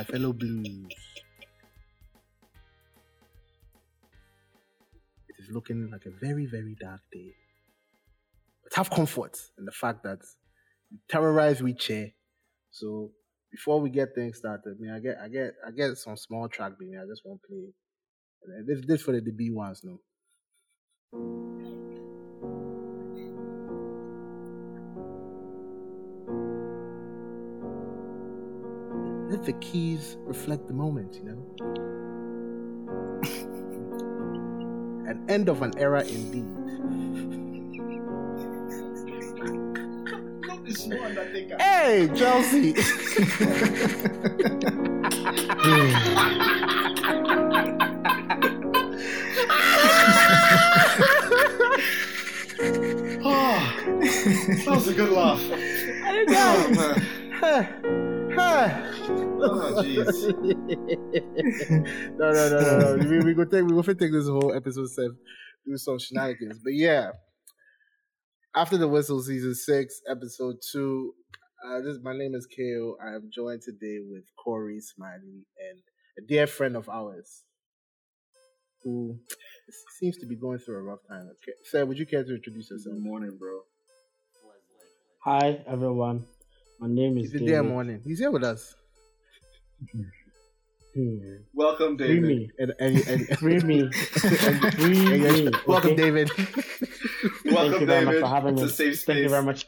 my fellow blues. It is looking like a very, very dark day. But have comfort in the fact that we terrorize we chair. So before we get things started, I mean, I get, I get, I get some small track, baby. I just want to play. This, this for the DB ones, no. Let the keys reflect the moment, you know. An end of an era indeed. hey, Chelsea. Ah, that was a good laugh. Oh, jeez. no, no, no, no, no. We, we go take we go take this whole episode seven, do some shenanigans. But yeah, after the whistle, season six, episode two. Uh, this my name is Ko. I am joined today with Corey Smiley and a dear friend of ours who seems to be going through a rough time. Okay. Sir, would you care to introduce yourself? Good morning, bro. Hi, everyone. My name is It's a dear morning. He's here with us. Hmm. Welcome, Free David. me. And, and, and, Free me. Free and yes, me. welcome, okay? David. Thank Welcome, you very much David. for having it's me. a safe space. Thank you very much.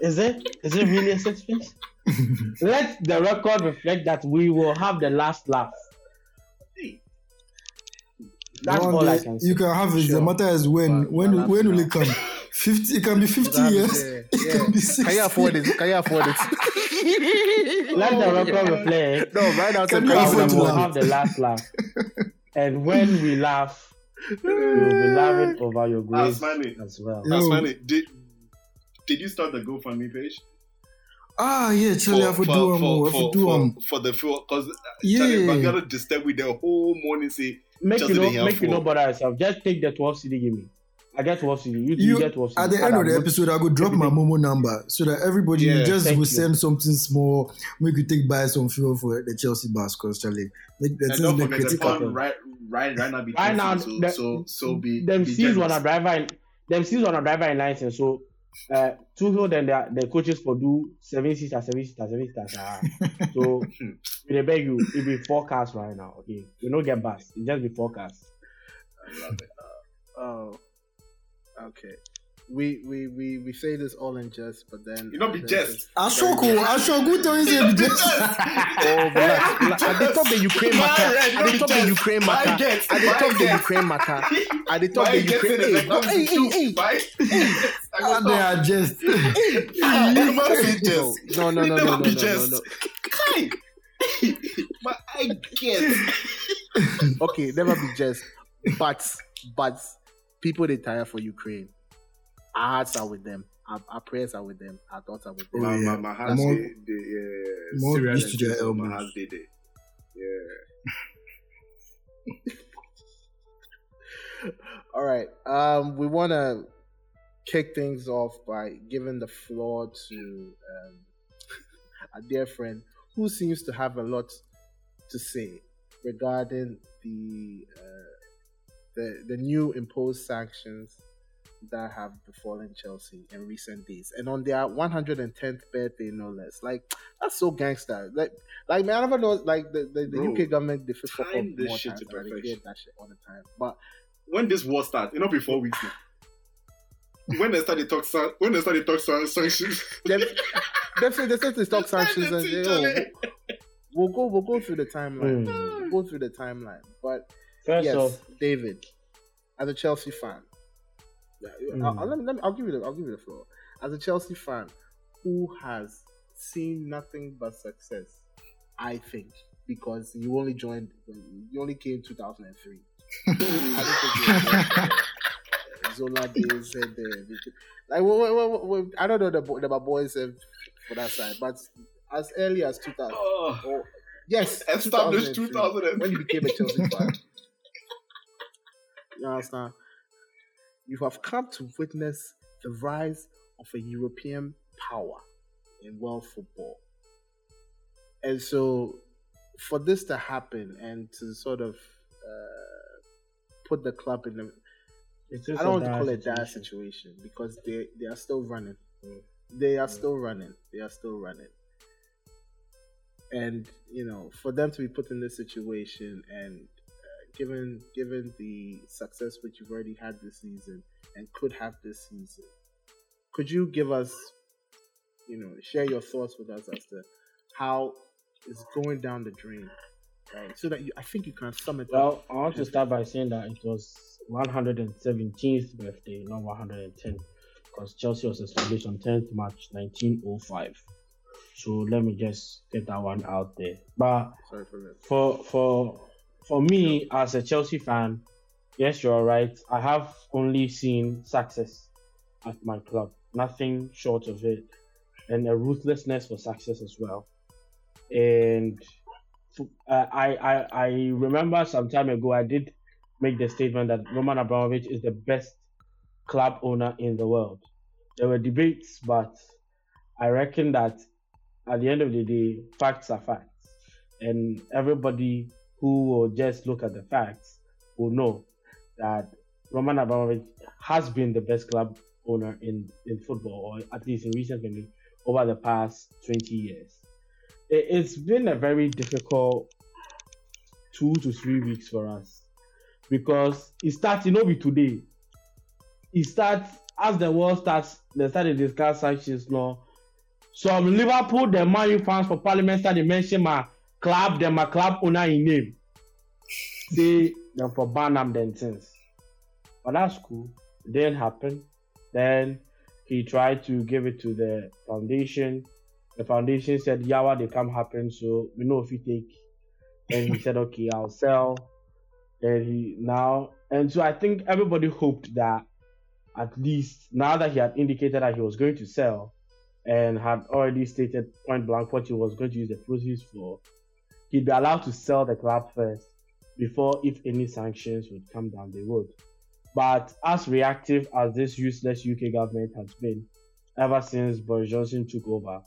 Is it? Is it really a safe space? Let the record reflect that we will have the last laugh. That's One all I can say. You can have it. Sure. The matter is when. But- when when will it come? Fifty. It can be fifty years. Yeah, It yeah. can be Can you afford it? Can you afford it? Let the record reflect No, right now, Can can you that afford we'll have the last laugh. And when we laugh, we will be laughing over your grave grace Smiley. as well. That's Yo. funny. Did Did you start the GoFundMe page? Ah yeah, Charlie. I have to do um, I have to do for, um. for the film because Yeah. Charlie, I gotta disturb with the whole morning. Say Make Just you know, didn't make you for- know bother yourself. Just take the 12 CD give me. I get 12 CD. You, you, You, get 12 CD. at the end of the episode, I go drop my Momo number so that everybody Yeah, just will you. send something small. Make you take buy some fuel for the Chelsea bus, cause Charlie, make the and things don't be forget critical. right, right, right now be Right now, so, the- so so be them be sees on generous. a driver in, them sees on a driver in license. So, uh, two hill then the, the coaches for do seven seater, seven seater, seven seater. ah. so, we dey beg you, it be forecast right now. Okay, you don't get bus. It just be forecast. I love it. Oh, okay. We, we we we say this all in jest, but then You not be then jest. Ashoko, Ashoko, tell you say be just. Oh, relax. relax. At the top the Ukraine My matter. red, At the no top the jest. Ukraine My matter. guess, At the my top the guess. Ukraine matter. At the top Why the you getting Ukraine. it? Hey, Like, hey, hey, hey. Why? I Ah, go they stop. are just. Ah, you must be jest. No, no, no, You no, never no, no, be no, jest. no. Kai. But I get. Okay, never be just. But but people they tire for Ukraine. Our hearts are with them. Our, our prayers are with them. Our thoughts are with them. Oh, My, yeah. my, my heart, More- they, they, yeah, more serious reach to their and My elbows. heart, they, they. Yeah. All right. Um, we want to kick things off by giving the floor to um, a dear friend who seems to have a lot to say regarding the uh, the the new imposed sanctions that have befallen Chelsea in recent days, and on their 110th birthday, no less. Like that's so gangster. Like, like man, I never know. Like the, the, the Bro, UK government, they fuck up this more shit times, to and they perfection. that shit all the time. But When this war starts, you know, before weeks now. When they start the talk, san- when they start the talk san- sanctions, They they say they to stop sanctions and Charlie. oh, we'll go we'll go through the timeline. Hmm. We'll go through the timeline. But First yes, off, David, as a Chelsea fan, yeah, I'll, Hmm. I'll, let me, let me, I'll give you the I'll give you the floor. As a Chelsea fan who has seen nothing but success, I think because you only joined you only came 2003. I don't think you were- Zola days and uh, like what, what, what, what, I don't know the bo- the boys have for that side, but as early as 2000, oh, or yes, Established 2003, 2003. when you became a Chelsea fan. You understand? You have come to witness the rise of a European power in world football. and so for this to happen and to sort of uh, put the club in the I don't want to call it that situation. situation because they they are still running. They are still running. They are still running. And you know, for them to be put in this situation, and given given the success which you've already had this season and could have this season, could you give us, you know, share your thoughts with us as to how it's going down the drain, right? So that you, I think you can sum it up. Well, I want to start by saying that it was 117th birthday, not 110, because Chelsea was established on 10th March 1905. So let me just get that one out there. But Sorry for that. for for for me as a Chelsea fan, yes, you're right. I have only seen success at my club, nothing short of it, and a ruthlessness for success as well. And uh, I I I remember some time ago I did make the statement that Roman Abramovich is the best club owner in the world. There were debates, but I reckon that at the end of the day, facts are facts and everybody who will just look at the facts will know that Roman Abramovich has been the best club owner in, in football, or at least in recent memory, over the past 20 years. It, it's been a very difficult two to three weeks for us because it starts, you be today. It starts as the world starts, they start to discuss sanctions law. Some Liverpool, the Man U fans for Parliament start to mention my club, them my club owner in name. Say them for ban then things. But that's cool. Didn't happen. Then he tried to give it to the foundation. The foundation said, Yawa, they can't happen, so we know if you take. And he said, Okay, I'll sell. And he now and so I think everybody hoped that at least now that he had indicated that he was going to sell and had already stated point blank what he was going to use the proceeds for, he'd be allowed to sell the club first before if any sanctions would come down the road. But as reactive as this useless UK government has been ever since Boris Johnson took over,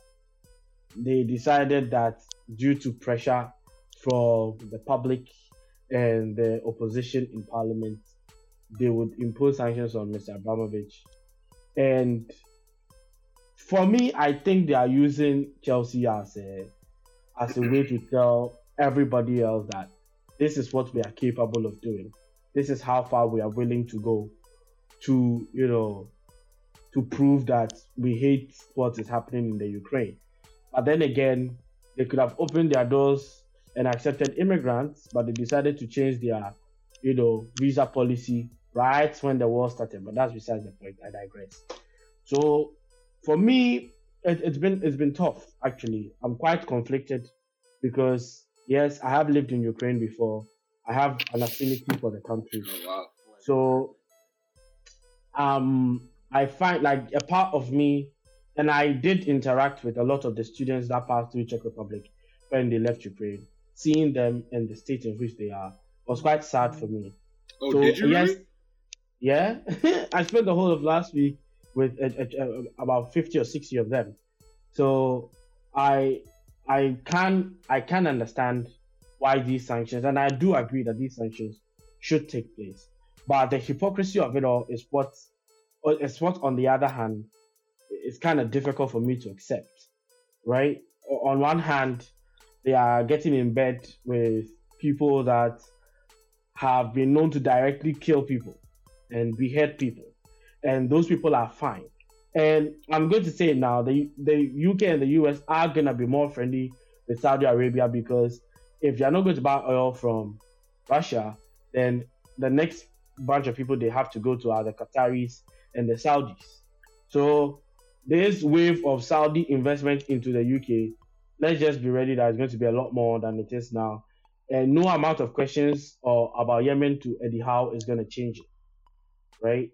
they decided that due to pressure from the public and the opposition in parliament, they would impose sanctions on Mr. Abramovich. And for me, I think they are using Chelsea as a as a way to tell everybody else that this is what we are capable of doing. This is how far we are willing to go to, you know, to prove that we hate what is happening in the Ukraine. But then again, they could have opened their doors and accepted immigrants, but they decided to change their, you know, visa policy right when the war started. But that's besides the point. I digress. So for me, it, it's been it's been tough actually. I'm quite conflicted because yes, I have lived in Ukraine before. I have an affinity for the country. Oh, wow. So um I find like a part of me and I did interact with a lot of the students that passed through Czech Republic when they left Ukraine. Seeing them in the state in which they are was quite sad for me. Oh, so did you yes, really? yeah, I spent the whole of last week with uh, uh, uh, about fifty or sixty of them. So I I can I can understand why these sanctions, and I do agree that these sanctions should take place. But the hypocrisy of it all is what is what on the other hand is kind of difficult for me to accept. Right? On one hand, they are getting in bed with people that have been known to directly kill people and behead people, and those people are fine. And I'm going to say now: the the UK and the US are gonna be more friendly with Saudi Arabia because if you're not going to buy oil from Russia, then the next bunch of people they have to go to are the Qataris and the Saudis. So this wave of Saudi investment into the UK, let's just be ready that it's going to be a lot more than it is now. And no amount of questions or about Yemen to Eddie Howe is going to change it, right?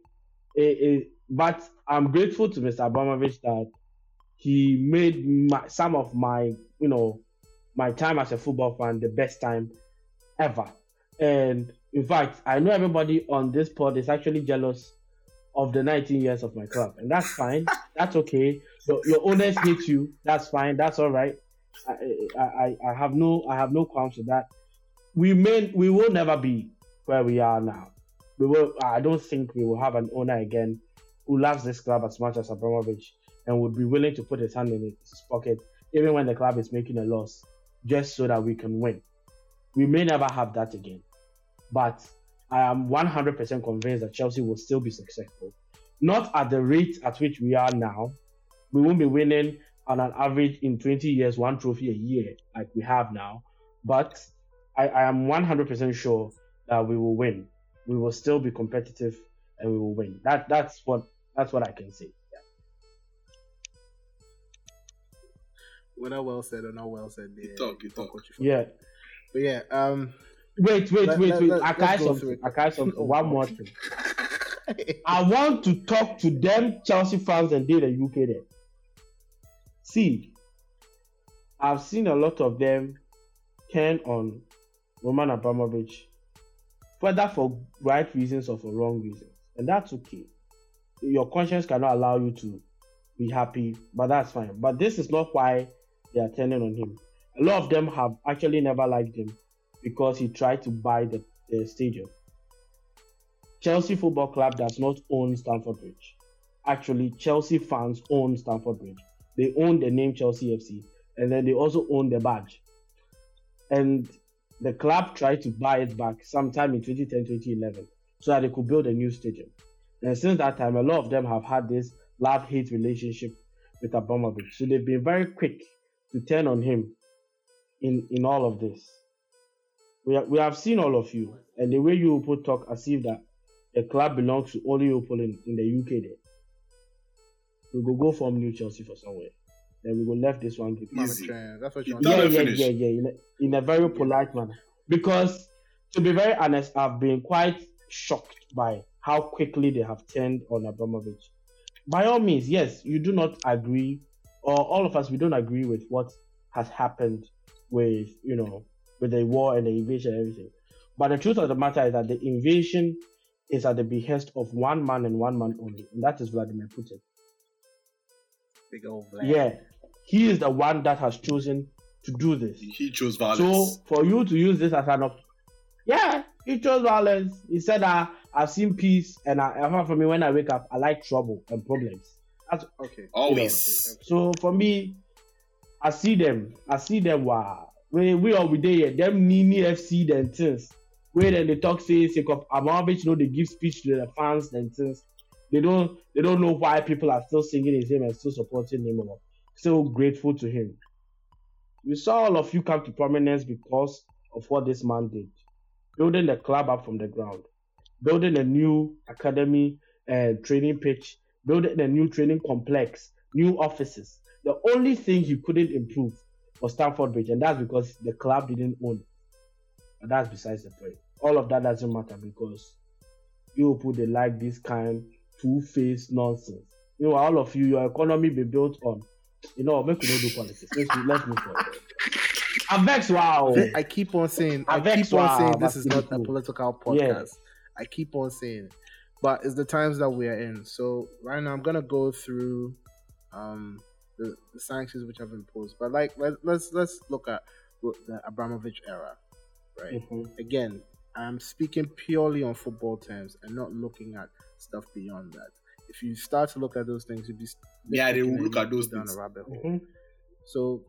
It, it, but I'm grateful to Mr. Abramovich that he made my, some of my, you know, my time as a football fan the best time ever. And in fact, I know everybody on this pod is actually jealous of the 19 years of my club, and that's fine. that's okay. Your, your owners hate you. That's fine. That's all right. I, I, I, have no I have no qualms with that. We may we will never be where we are now. We will I don't think we will have an owner again who loves this club as much as Abramovich and would be willing to put his hand in his pocket even when the club is making a loss just so that we can win. We may never have that again. But I am 100% convinced that Chelsea will still be successful. Not at the rate at which we are now. We won't be winning on an average in 20 years one trophy a year like we have now. But I, I am 100% sure that we will win. We will still be competitive and we will win. That that's what that's what I can say. Whether well said or not well said, You yeah, talk, you talk. what you Yeah. But yeah, um, Wait, wait, Let- wait, let- wait. let- I let's can't go some, through it. I can't some, one more thing. I want to talk to them Chelsea fans and they the UK there. See, I've seen a lot of them turn on Roman Abramovich, whether for right reasons or for wrong reasons, and that's okay. Your conscience cannot allow you to be happy, but that's fine. But this is not why they are turning on him. A lot of them have actually never liked him because he tried to buy the, the stadium. Chelsea Football Club does not own Stamford Bridge. Actually, Chelsea fans own Stamford Bridge. They own the name Chelsea FC, and then they also own the badge. And the club tried to buy it back sometime in 2010 2011 so that they could build a new stadium. And since that time, a lot of them have had this love hate relationship with Abramovich. So they've been very quick to turn on him in, in all of this. We, we have seen all of you, and the way you people talk as if that the club belongs to only you people in, in the UK there. We go go from New Chelsea for somewhere. Then we will left this one. Keep Easy. That's what you You want. Tell yeah, yeah, yeah, yeah, in a, in a very polite manner. Because to be very honest, I've been quite shocked by how quickly they have turned on Abramovich. By all means, yes, you do not agree, or all of us we don't agree with what has happened with you know with the war and the invasion and everything. But the truth of the matter is that the invasion is at the behest of one man and one man only, and that is Vladimir Putin. Big old black. Yeah, he is the one that has chosen to do this. He chose violence. So for you to use this as an option, yeah, he chose violence. He said, uh, "I've seen peace, and I, apart from me, when I wake up, I like trouble and problems." That's Okay. Always. so for me. I see them. I see them. Wow, we we all we there. Them Nini FC then things. Where then they talk say say of Abramovich, you know, they give speech to the fans and things. They don't they don't know why people are still singing his name and still supporting him or still grateful to him. We saw all of you come to prominence because of what this man did. Building the club up from the ground, building a new academy and training pitch, building a new training complex, new offices. The only thing he couldn't improve was Stamford Bridge, and that's because the club didn't own it. But that's besides the point. All of that doesn't matter because you people they like this kind two-faced nonsense. You know, all of you, your economy be built on. You know, make we not do politics. Let's, let's move vexed. Wow. I keep on saying, I keep on wow, saying this is not a political podcast. Yeah. I keep on saying, it. but it's the times that we are in. So right now, I'm gonna go through um, the, the sanctions which have been imposed. But like, let, let's let's look at the Abramovich era, right? Mhm. Again, I'm speaking purely on football terms and not looking at stuff beyond that. If you start to look at those things, you'll be Yeah, they will look at those down things. a rabbit hole. Mhm. So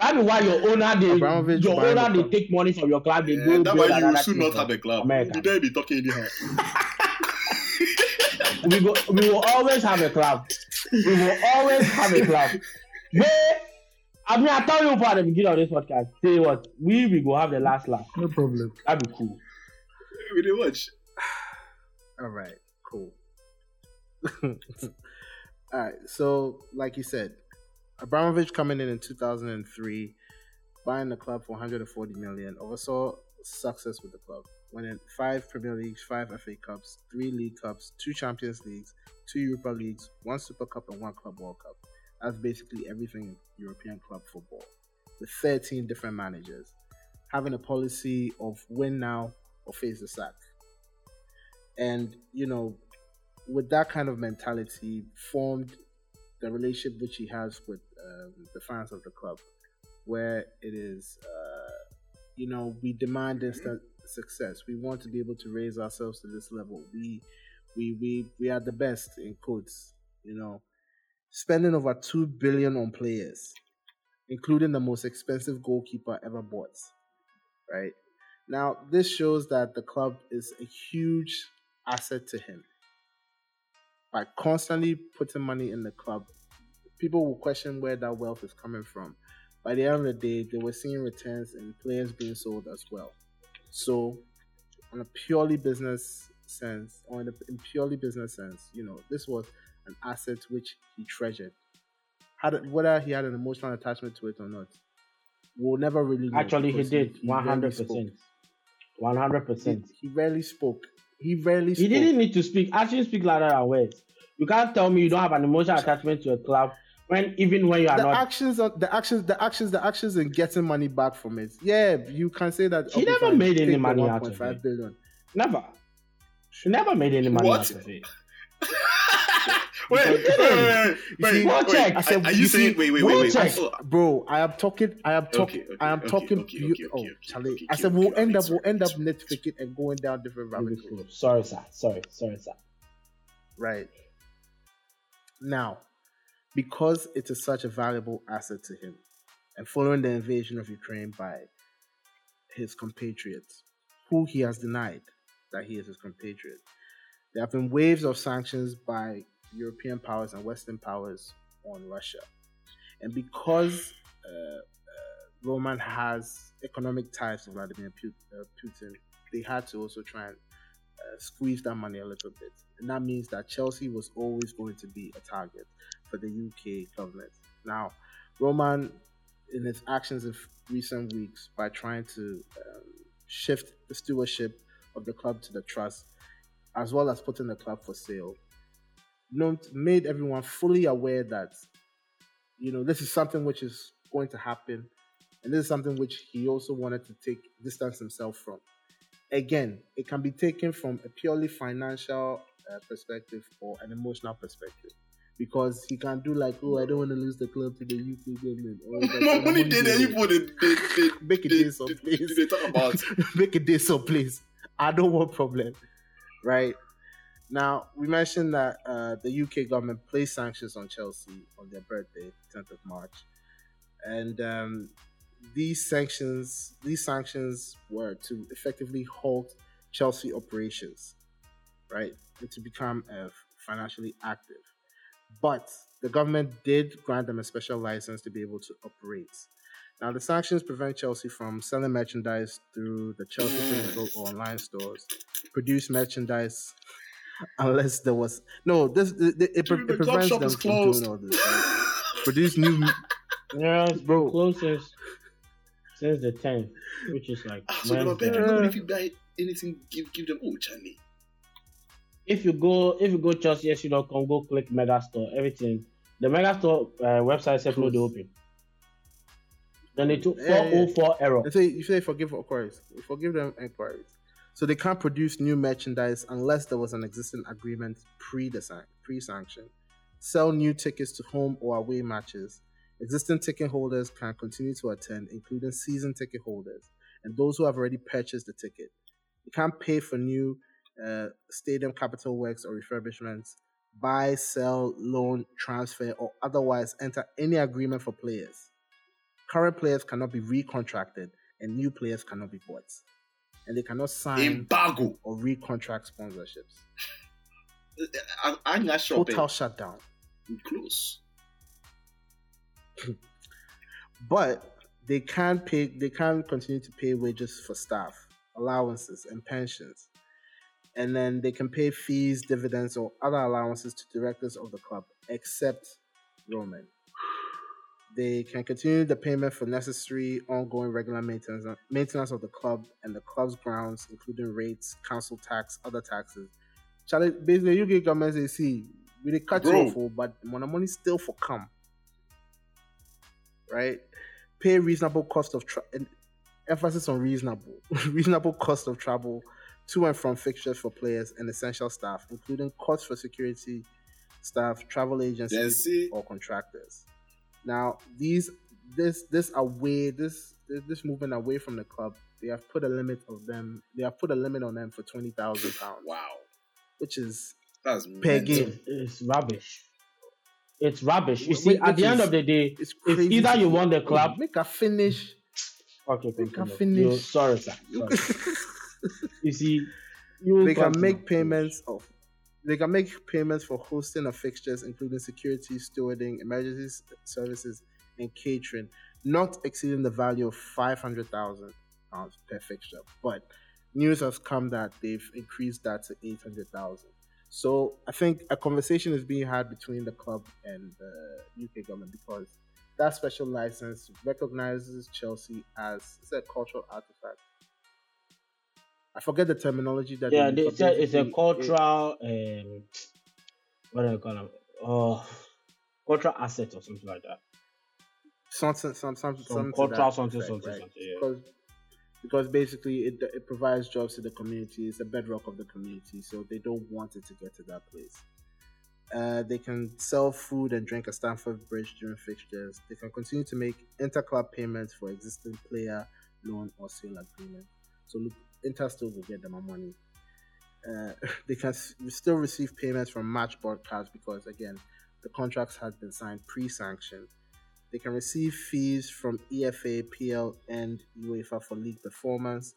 That is why your owner they Abramovich your owner the they club. take money from your club. They Yeah, go that why you will another soon not have a club. America. You dare be talking anyhow. we go, we will always have a club. We will always have a club. Hey, I mean, I tell you for the beginning of this podcast. Say what we we go have the last laugh. No problem. That'd be cool. we did watch. All right, cool. All right, so like you said, Abramovich coming in in 2003, buying the club for 140 million, oversaw success with the club, winning five Premier Leagues, five FA Cups, three League Cups, two Champions Leagues, two Europa Leagues, one Super Cup, and one Club World Cup. That's basically everything in European club football, with 13 different managers, having a policy of win now or face the sack and you know with that kind of mentality formed the relationship which he has with um, the fans of the club, where it is, uh, you know, we demand instant success. We want to be able to raise ourselves to this level. We, we, we, we are the best in quotes. You know, spending over two billion on players, including the most expensive goalkeeper ever bought. Right now, this shows that the club is a huge asset to him. By constantly putting money in the club, people will question where that wealth is coming from. By the end of the day, they were seeing returns and players being sold as well. So, on a purely business sense, or in a in purely business sense, you know, this was an asset which he treasured. Had whether he had an emotional attachment to it or not, we'll never really know. Actually, he did he one rarely hundred spoke. percent, one hundred He, percent. he rarely spoke. He rarely He didn't need to speak. Actions speak louder than words. You can't tell me you don't have an emotional attachment to a club when even when you are the not. actions, of, the actions, the actions, the actions, in getting money back from it. Yeah, you can say that. He never made any money out of 1.5 it. billion. Never. she never made any money What? out of it. wait, wait, wait, wait, You wait, see- wait, Go check. I said, Are, are you you see, saying? Wait, wait, go wait, wait. check. Oh, Bro, I am talking. I am talking. Okay, okay, I am okay, talking. okay, you, okay, oh, okay, Charlie. okay, I said okay, we'll okay, end up. okay, We'll end up sorry. nitpicking and going down different rabbit holes. Sorry, sir. Sorry, sorry, sir. Right. Now, because it is such a valuable asset to him, and following the invasion of Ukraine by his compatriots, who he has denied that he is his compatriot, there have been waves of sanctions by European powers and Western powers on Russia. And because uh, uh, Roman has economic ties to Vladimir uh, Putin, they had to also try and uh, squeeze that money a little bit. And that means that Chelsea was always going to be a target for the UK government. Now, Roman, in his actions in recent weeks, by trying to um, shift the stewardship of the club to the trust, as well as putting the club for sale, made everyone fully aware that, you know, this is something which is going to happen. And this is something which he also wanted to take distance himself from again, it can be taken from a purely financial uh, perspective or an emotional perspective. Because he can do like, oh, I don't want to lose the club to the UK government. Or like, money did doing you it." put it? They, they, Make it they, this or they, please. they talk about. Make it this or please. I don't want problem. Right? Now, we mentioned that uh, the UK government placed sanctions on Chelsea on their birthday, 10th of March. And um, these sanctions, these sanctions were to effectively halt Chelsea operations, right, and to become uh, financially active. But the government did grant them a special license to be able to operate. Now, the sanctions prevent Chelsea from selling merchandise through the Chelsea physical or online stores, produce merchandise unless there was no. This it, it, it, Dude, it club prevents shop them is from closed. doing all this. Right? Produce new. Yes, Bro. Close since, since the 10th, which is like Ah, so they were Wednesday. begging if you buy anything, give give them. Oh, Charlie. if you go if you go chelseafc.com go click Mega Store, everything the megastore uh, website said no dey open then they took Yeah, yeah. 404 error They say you say forgive inquiries. You forgive them inquiries. So they can't produce new merchandise unless there was an existing agreement pre-sanction. Sell new tickets to home or away matches. Existing ticket holders can continue to attend, including season ticket holders and those who have already purchased the ticket. You can't pay for new uh, stadium capital works or refurbishments, buy, sell, loan, transfer, or otherwise enter any agreement for players. Current players cannot be recontracted, and new players cannot be bought. And they cannot sign Embargo. or recontract sponsorships. I, I'm not sure. Total shutdown. Close. But they can pay. They can continue to pay wages for staff, allowances, and pensions, and then they can pay fees, dividends, or other allowances to directors of the club, except Roman. They can continue the payment for necessary ongoing regular maintenance maintenance of the club and the club's grounds, including rates, council tax, other taxes. Charlie, basically, UK government say, see, we dey cut you Bro. off, oh, but money money still for come. Right? Pay reasonable cost of tra- emphasis on reasonable, reasonable cost of travel to and from fixtures for players and essential staff, including costs for security staff, travel agencies, see, or contractors. Now these this this away this this, this movement away from the club, they have put a limit of them. They have put a limit on them for twenty thousand pounds, Wow, which is that's Per game. It's, it's rubbish. It's rubbish. You Wait, see, wait, at the which end of the day, it's it's either you want the Wait, club. make a finish. Okay, They can continue. You- finish. sorry, sir. Sorry. You see, you they can make payments of they can make payments for hosting of fixtures including security stewarding emergency services and catering not exceeding the value of 500000 pounds per fixture. But news has come that they've increased that to 800000 so i think a conversation is being had between the club and the uk government because that special license recognizes chelsea as it's a cultural artifact I forget the terminology that Yeah, they they use, but said it's a basically, it- cultural. Um, what do you call it? Oh, cultural asset or something like that. something, some, some, Some something cultural something, effect, something, right? something. Yeah. Because, because basically it, it provides jobs to the community. It's the bedrock of the community, so they don't want it to get to that place. Uh, they can sell food and drink at Stamford Bridge during fixtures. They can continue to make interclub payments for existing player loan or sale agreement. So look, Inter still will get them money. Uh, they can still receive payments from match broadcast because again, the contracts had been signed pre-sanctioned. They can receive fees from EFA, PL, and UEFA for league performance.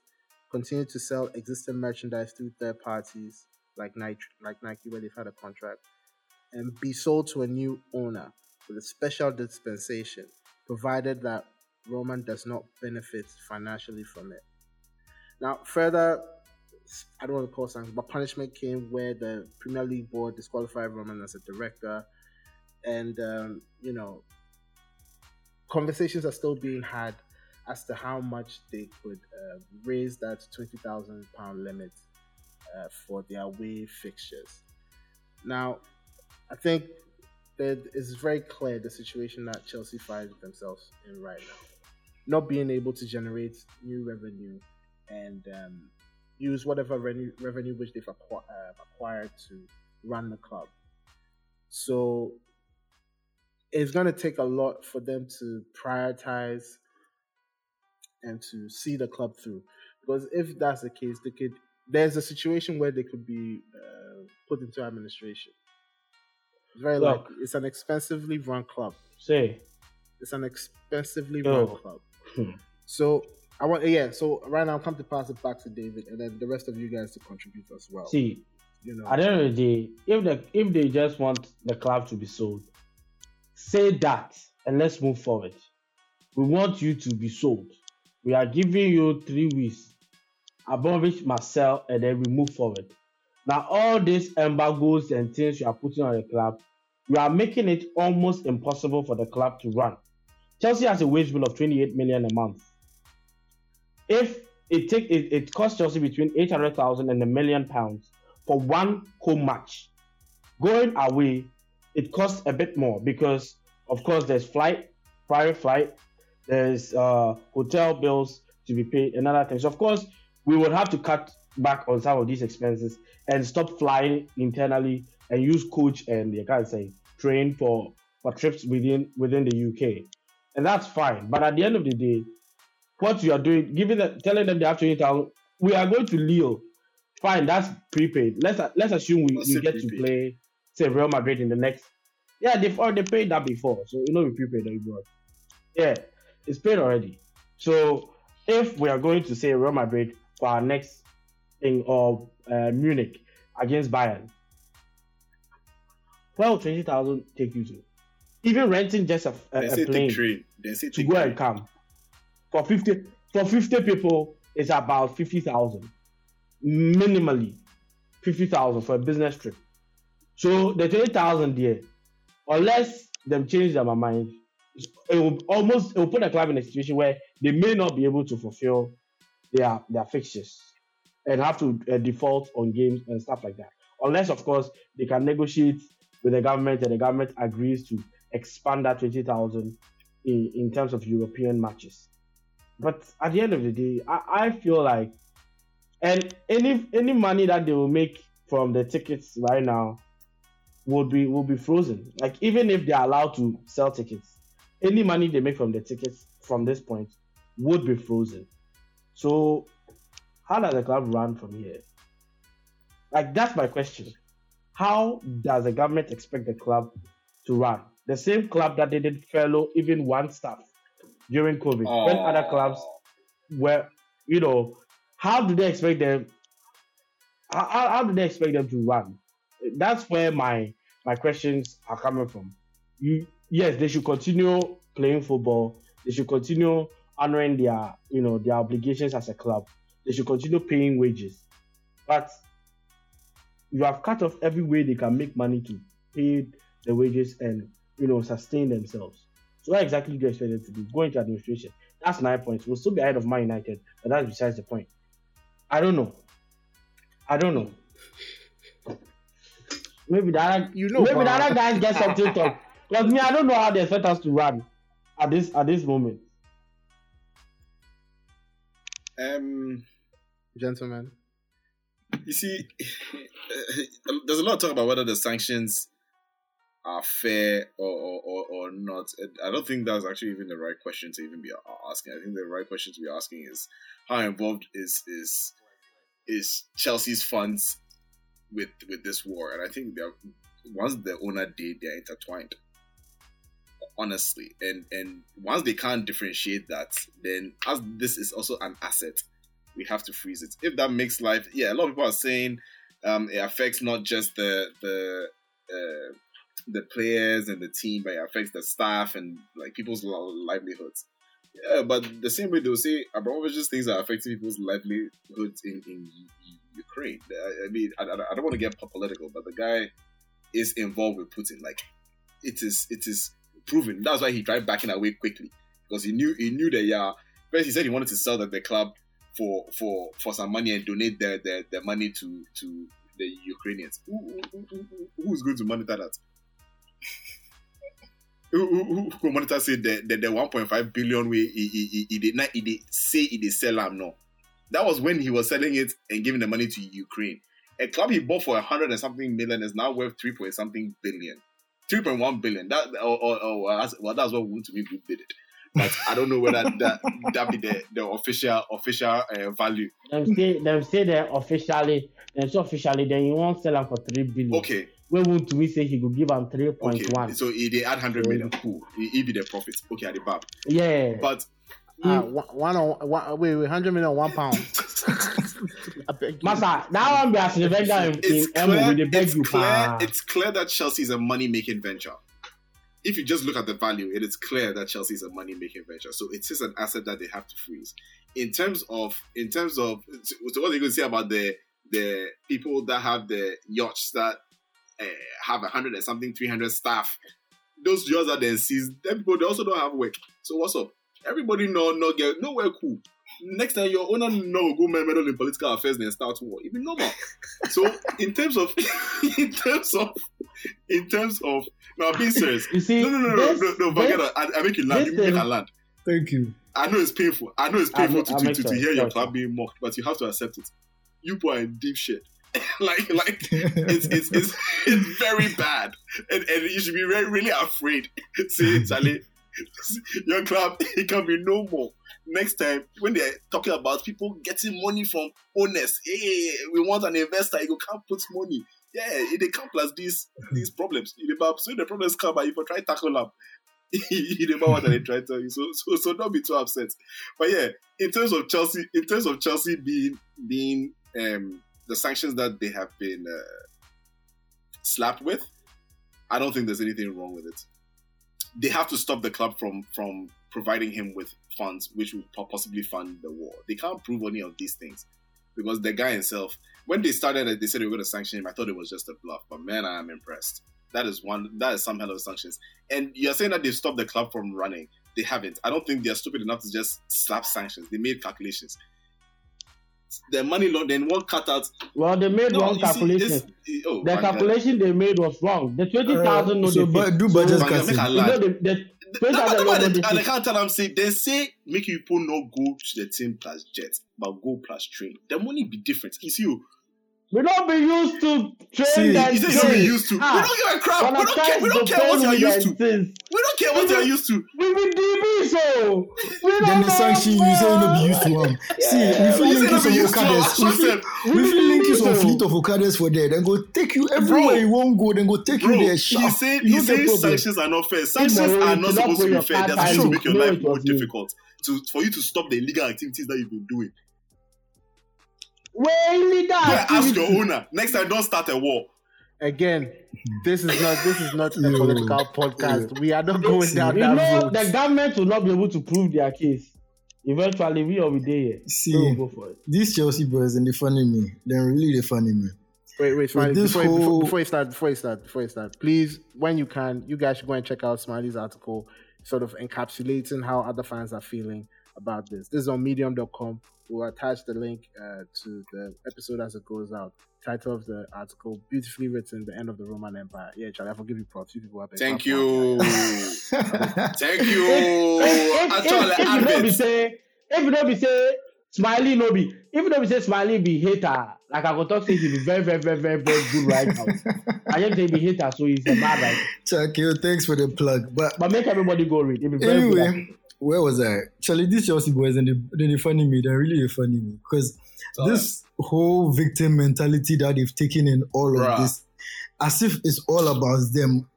Continue to sell existing merchandise through third parties like Nike, like Nike, where they've had a contract, and be sold to a new owner with a special dispensation, provided that Roman does not benefit financially from it. Now, further, I don't want to call something, but punishment came where the Premier League board disqualified Roman as a director, and um, you know, conversations are still being had as to how much they could uh, raise that twenty thousand pound limit uh, for their away fixtures. Now, I think that it's very clear the situation that Chelsea find themselves in right now, not being able to generate new revenue and um, use whatever revenue, revenue which they've acqu- uh, acquired to run the club. So it's going to take a lot for them to prioritize and to see the club through. Because if that's the case, they could. There's a situation where they could be uh, put into administration. It's very Look. likely. It's an expensively run club. Say, It's an expensively run club. Hmm. So I want, yeah. So right now, I'm come to pass it back to David, and then the rest of you guys to contribute as well. see, you know, at the end of the day, if the if they just want the club to be sold, say that and let's move forward. We want you to be sold. We are giving you three weeks. Abramovich must sell and then we move forward. Now, all these embargoes and things you are putting on the club, you are making it almost impossible for the club to run. Chelsea has a wage bill of 28 million a month. If it take it, it costs Chelsea between 800,000 and a million pounds for one home match. Going away, it costs a bit more because, of course, there's flight, private flight, there's uh, hotel bills to be paid, and other things. Of course, we would have to cut back on some of these expenses and stop flying internally and use coach and you can't say train for for trips within within the UK, and that's fine. But at the end of the day, what you are doing, giving them, telling them they have twenty thousand, we are going to Lille. Fine, that's prepaid. Let's let's assume we, we it get to prepaid? play say Real Madrid in the next. Yeah, they've already paid that before, so you know we prepaid that. Yeah, it's paid already. So if we are going to say Real Madrid for our next thing or uh, Munich against Bayern, well, twenty thousand take you to. Even renting just a, a, They a say plane train. They say to take go train. and come for 50 for 50 people it's about 50,000 minimally 50,000 for a business trip. So the 20,000 there unless them change their mind it will almost it will put the club in a situation where they may not be able to fulfill their their fixtures and have to uh, default on games and stuff like that. Unless of course they can negotiate with the government and the government agrees to expand that 20,000 in, in terms of European matches. But at the end of the day, I, I feel like, and any any money that they will make from the tickets right now will be will be frozen. Like even if they are allowed to sell tickets, any money they make from the tickets from this point would be frozen. So, how does the club run from here? Like that's my question. How does the government expect the club to run? The same club that they did furlough even one staff during COVID, when other clubs were, you know, how do they expect them? How, how how do they expect them to run? That's where my my questions are coming from. You yes, they should continue playing football. They should continue honoring their you know their obligations as a club. They should continue paying wages, but you have cut off every way they can make money to pay the wages and you know sustain themselves. So what exactly do you expect them to do? Go into administration. That's nine points. We'll still be ahead of Man United, but that's besides the point. I don't know. I don't know. Maybe the other, You know, maybe the other guys get something to talk. Because me, I don't know how they expect us to run at this at this moment. Um, Gentlemen, you see, there's a lot of talk about whether the sanctions are fair or, or, or, or not. I don't think that's actually even the right question to even be asking. I think the right question to be asking is how involved is is is Chelsea's funds with with this war? And I think they're once the owner did, they're intertwined. Honestly, and and once they can't differentiate that, then as this is also an asset, we have to freeze it. If that makes life, yeah, a lot of people are saying um, it affects not just the the uh, the players and the team, but it affects the staff and like people's livelihoods. Yeah, but the same way they'll say Abramovich's things are affecting people's livelihoods in, in Ukraine. I, mean, I, I don't want to get political, but the guy is involved with Putin. Like, it is it is proven. That's why he tried backing away quickly because he knew he knew that yeah. First, he said he wanted to sell the, the club for for for some money and donate their their, their money to to the Ukrainians. Who, who, who- who's going to monitor that? Who, who, monitor say the the, the 1.5 billion way he, he, he, he did not he did say he did sell am no. That was when he was selling it and giving the money to Ukraine. A club he bought for hundred and something million is now worth three point something billion. 3.1 billion. That or, or, or well, that's, well, that's what we want to be did it. But I don't know whether that that be the, the official official uh, value. Them say them say that officially, them say officially, then you won't sell them for three billion. Okay, We want to me say he could give them three point okay. one. So he they add hundred million. Cool. He, he be the profit. Okay, at the bab. Yeah. But uh, one, one on one, wait, wait, hundred million, one pound. I beg you. Masa, that one be as the vendor in, it's in clear, with the beg it's, you clear, pa. it's clear that Chelsea is a money making venture. If you just look at the value, it is clear that Chelsea is a money making venture. So it is an asset that they have to freeze. In terms of, in terms of, so what are you going to say about the the people that have the yachts that uh, have a hundred and something, three hundred staff? Those yachts are then seized. Them people they also don't have work. So what's up? Everybody know no get nowhere cool. Next time your owner no go meddle in political affairs and start war. It be normal. So in terms of in terms of in terms of now being serious. You see, No no no no this, no, no forget this, it. I, I make you land. You make a land. Thank you. I know it's painful. I know it's I painful make- to, I to, to, to hear your club being mocked, but you have to accept it. You people are in deep shit. like like it's it's it's, it's very bad. And, and you should be very, really afraid. See, Charlie, your club it can be no more. Next time when they're talking about people getting money from owners, hey, we want an investor, you can't put money. Yeah, they come plus these these problems. So the problems come, and if you try tackle them, you never what they try to you. So, so so don't be too upset. But yeah, in terms of Chelsea, in terms of Chelsea being being um the sanctions that they have been uh, slapped with, I don't think there's anything wrong with it. They have to stop the club from from providing him with funds which would possibly fund the war. They can't prove any of these things because the guy himself, when they started, it, they said they were going to sanction him. I thought it was just a bluff, but man, I am impressed. That is one. That is some hell of sanctions. And you're saying that they've stopped the club from running. They haven't. I don't think they're stupid enough to just slap sanctions. They made calculations. The money law, then one cut out. well, they made No, wrong you see, calculation. this- oh, the my God. calculation they made was wrong. The twenty thousand no Uh, so dey bu- do budget Van, casting. You know lie. the, the No, no, no, no and dey they- and they can't tell them say they say make people not go to the team plus jet, but go plus train. The money be different. You see, you We don't be used to train See, them. You say you used to. Ah, we don't give a crap. We when don't care. We don't care what you're used to. things, We don't care what you're used to. We be DB so. We Then the sanction you say you no be used to am. See, we feel link say you some be. Okadas. We feel link you some fleet of Okadas for there. Then go take you everywhere you won't go. Then go take you there he's sharp. saying, You he's no get saying problem. sanctions are not fair. Sanctions are not not supposed to be fair. They're supposed to make your life more difficult. To, for you to stop the illegal activities that you've been doing. Where illegal Go and ask your owner. Next time, don't start a war. Again, this is not this is not a political podcast. We are not going down You that know, road. the government will not be able to prove their case. Eventually, we will be there. See. So we'll go for it. These Chelsea boys and they funny me. They're really they funny me. Wait, wait, Smiley. this Before, before, before you start, before you start, before you start, please, when you can, you guys should go and check out Smiley's article, sort of encapsulating how other fans are feeling about this. This is on Medium.com. We'll attach the link uh, to the episode as it goes out. Title of the article, beautifully written, "The End of the Roman Empire." Yeah, Charlie, I forgive you, props. You people are better. Thank you. Thank you. if, if, Actually, if, if you don't be admit. say, if you don't be say, Smiley no be, if you don't be say Smiley be hater, like I go talk say he be very, very, very, very, very good right now. I just say he be hater, so he's a bad right. Chuck, yo, thanks for the plug. But But make everybody go read. He be very good. Where was I? Charlie, these Chelsea boys and they, they funny me. They're really funny me because this whole victim mentality that they've taken in all of this, as if it's all about them.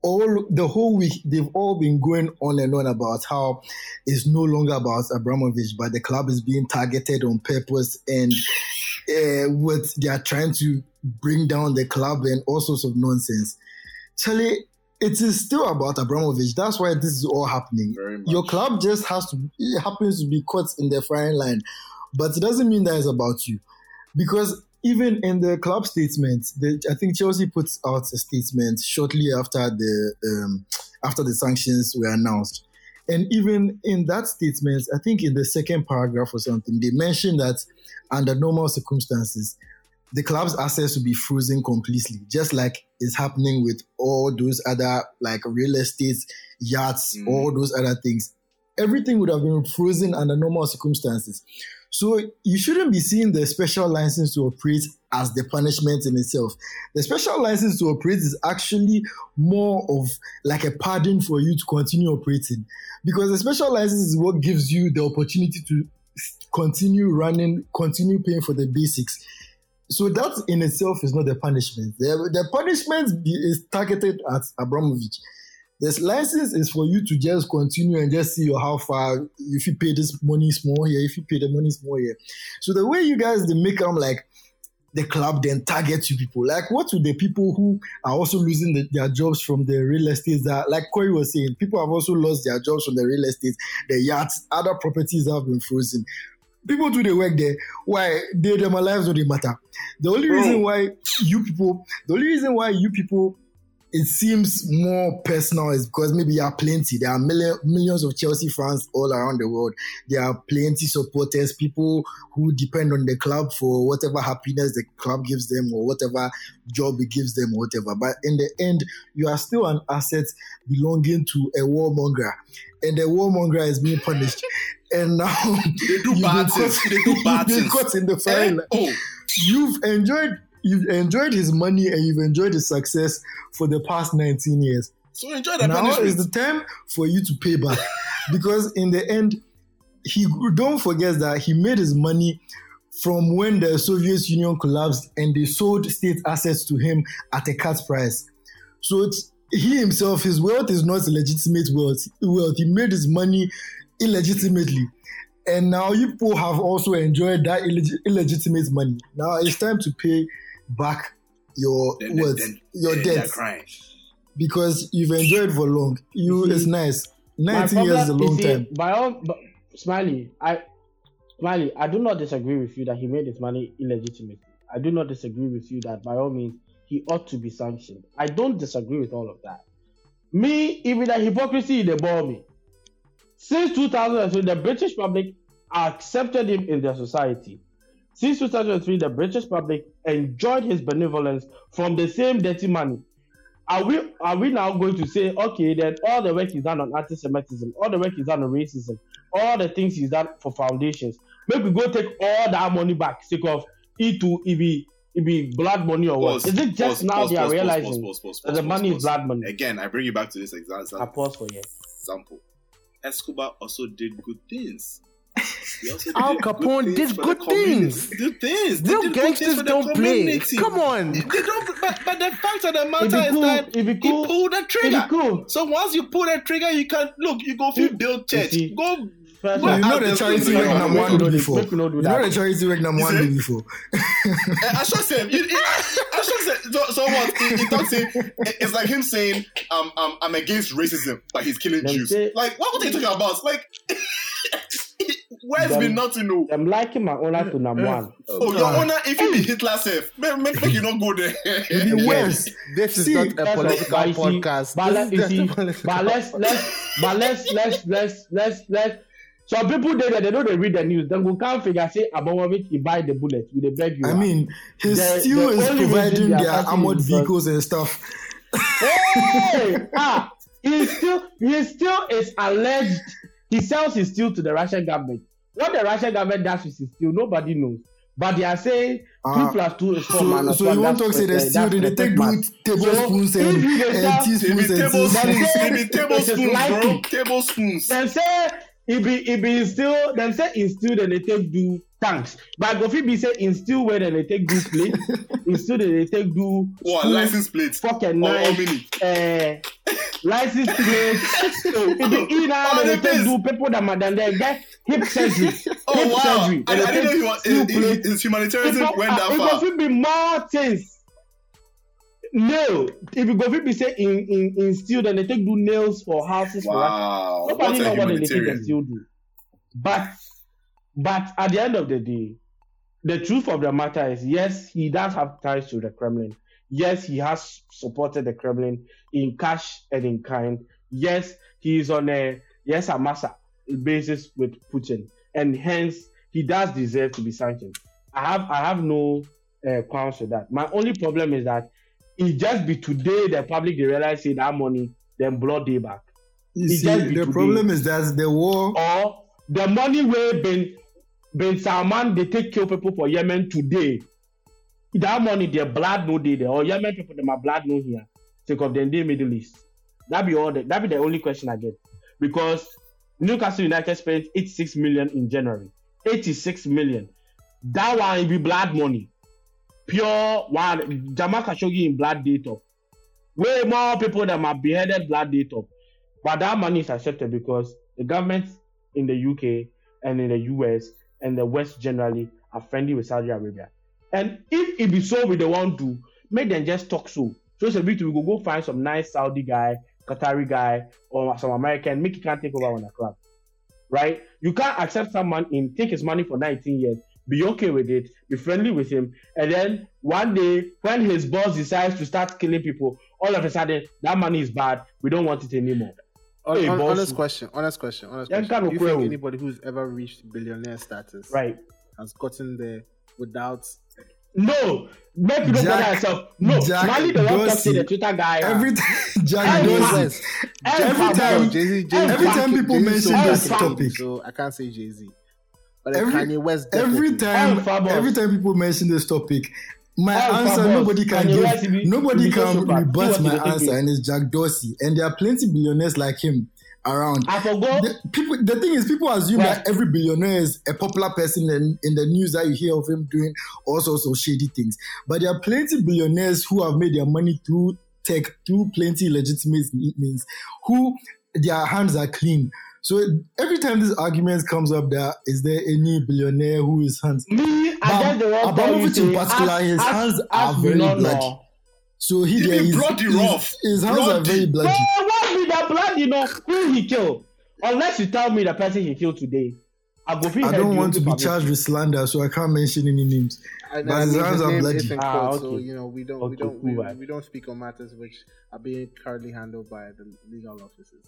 All the whole week, they've all been going on and on about how it's no longer about Abramovich, but the club is being targeted on purpose and uh, what they are trying to bring down the club and all sorts of nonsense. Charlie, it is still about Abramovich. That's why this is all happening. Your club just has to it happens to be caught in the firing line, but it doesn't mean that it's about you, because even in the club statement, the, I think Chelsea puts out a statement shortly after the um, after the sanctions were announced, and even in that statement, I think in the second paragraph or something, they mentioned that under normal circumstances, the club's assets will be frozen completely, just like is happening with all those other like real estates, yachts, Mm. all those other things. Everything would have been frozen under normal circumstances. So you shouldn't be seeing the special license to operate as the punishment in itself. The special license to operate is actually more of like a pardon for you to continue operating. Because the special license is what gives you the opportunity to continue running, continue paying for the basics. So that in itself is not the punishment. The, the punishment is targeted at Abramovich. This license is for you to just continue and just see how far if you pay this money small here, if you pay the money small here. So the way you guys they make them like the club then target you people. Like what with the people who are also losing the, their jobs from the real estate that like Corey was saying, people have also lost their jobs from the real estate, the yachts, other properties have been frozen. People do the work there. Why they them lives don't they matter. The only Bro. reason why you people, the only reason why you people it seems more personal is because maybe you are plenty. There are million, millions of Chelsea fans all around the world. There are plenty supporters, people who depend on the club for whatever happiness the club gives them or whatever job it gives them or whatever. But in the end, you are still an asset belonging to a warmonger. And the warmonger is being punished. And now They do bad things. They do bad things. caught in the fire Eh? Oh, you've enjoyed you've enjoyed his money and you've enjoyed his success for the past 19 years. so enjoy the now punishment. is the time for you to pay back because in the end, he don't forget that he made his money from when the Soviet Union collapsed and they sold state assets to him at a cut price. So it's, he himself, his wealth is not legitimate wealth. Wealth he made his money illegitimately, and now you people have also enjoyed that illeg- illegitimate money. Now it's time to pay back your Then- then- then- your then debts crying. because you've enjoyed for long. You, You see, it's nice. My 19 years is a long you see, time. By all, but, Smiley, I, Smiley, I do not disagree with you that he made his money illegitimately. I do not disagree with you that by all means he ought to be sanctioned. I don't disagree with all of that. Me, even the hypocrisy they bore me. Since 2003, the British public accepted him in their society. Since 2003, the British public enjoyed his benevolence from the same dirty money. Are we are we now going to say, okay, then all the work he's done on anti-Semitism, all the work he's done on racism, all the things he's done for foundations, maybe go take all that money back, sake of it to it be it be blood money or what? Pause, Is it just pause, now pause, they are realizing that the money is blood money? Again, I bring you back to this example. I pause for you. example. Escobar also did good things. Al Capone did good things. Good things. They Real did good things gangsters don't play. Come on. They don't. But, but the fact of the matter is cool. that be he cool. pulled the trigger. cool. So once you pull the trigger, you can look. You go feel build church. Go. Well, you know the charity work number one do no do- before. make we no do You know the charity work number one do before. I should say. I should say. So, so what? He, he talks. It, it's like him saying, um, um, "I'm against racism, but he's killing Jews." Like, what, what are you talking about? Like, where's Them- been nothing new? I'm liking my owner to number one. Oh, your owner, if you be Hitler self, make, make, make you not go there. It be worse. This is See, not a political but see- podcast. But, let, see, political but let's let's but let's let's let's let's let's some people there that they know they read the news. Then we can't figure say Abramovich he buy the bullet with the beg you. I mean, his The- steel the is providing their armored vehicles and stuff. hey, ah, he still he still is alleged. He sells his steel to the Russian government. What the Russian government does with his steel, nobody knows. But they are saying two Ah, plus two is four So, minus so one. you want to That's talk say the uh, steel, that's then they the take third man. good tablespoons So, and, if you dey and sell- It be teaspoons and tablespoons. teaspoons. It be tablespoons, bro. liking. Tablespoons. Dem say e be e be instill dem say instill dem dey take do tanks but go fit be say instill wey dem dey take do plate instill dem dey take do What spoon, license plate? fork and Or, or knife mini? uh, license plate so e be e na Oh, dem dey take do people that ma dem get hip surgery Oh hip wow! surgery I, dem I dey didn't know he take was, steel his, plate his humanitarianism went that e go far. fit be more things nail if e go fit be say in in in steel dem dey take do nails for houses for Wow! Nobody What know what they they humanitarian. still do. But but at the end of the day, the truth of the matter is yes, he does have ties to the Kremlin. Yes, he has supported the Kremlin in cash and in kind. Yes, he is on a yes a massa basis with Putin, and hence he does deserve to be sanctioned. I have I have no uh, qualms with that. My only problem is that it just be today the public they realize say that money then blood day back. You see, the today. problem is that the war. or the money wey Ben bin salman they take kill people for yemen today that money their blood no dey there or yemen people dem are blood no here sake of dem dey middle east that be all the that be the only question i get because newcastle united spent eighty-six million in january eighty-six million that one be blood money pure one jamal khashoggi in blood top way more people dem are beheaded blood top but that money is accepted because the government in the UK and in the US and the West generally are friendly with Saudi Arabia. And if it be so we don't want to, make them just talk so. So it's a bit we go go find some nice Saudi guy, Qatari guy, or some American, make he can't take over on the club. Right? You can't accept someone in take his money for 19 years, be okay with it, be friendly with him, and then one day when his boss decides to start killing people, all of a sudden that money is bad, we don't want it anymore. Hey, on- honest question. Honest question. Honest Yeah, question. Do you think anybody who's ever reached billionaire status Right. has gotten there without? No, make you don't Jack- yourself. No, Jack Smiley the one talk Dorsey. say the Twitter guy. Every time, Jack time. Every time- every time people mention this topic. so I can't say Jay Z. But Every- Kanye West. Every time, Oh, every time people mention this topic, my Oh, answer Fabulous. nobody can Kanye give, nobody he be so can super. Rebut my answer, and it's Jack Dorsey, and there are plenty billionaires like him around. I forgot. The, people, the thing is, people assume Right. that every billionaire is a popular person in, in the news that you hear of him doing all sorts of shady things. But there are plenty billionaires who have made their money through tech, through plenty legitimate means, who their hands are clean. So every time this argument comes up, there is there any billionaire who is hands? Me, I But the one tell you Abramovich in say, particular, ask- his ask- hands ask are very not bloody. know. So he He there be is bloody his, rough. his hands are very bloody. Hey, what be the blood? You know who he killed? Unless you tell me the person he killed today, I go. I don't want to be charged with slander, so I can't mention any names. And But his his hands are bloody. is Ah, court, so okay. you know we don't we don't cool, we, we don't speak on matters which are being currently handled by the legal officers.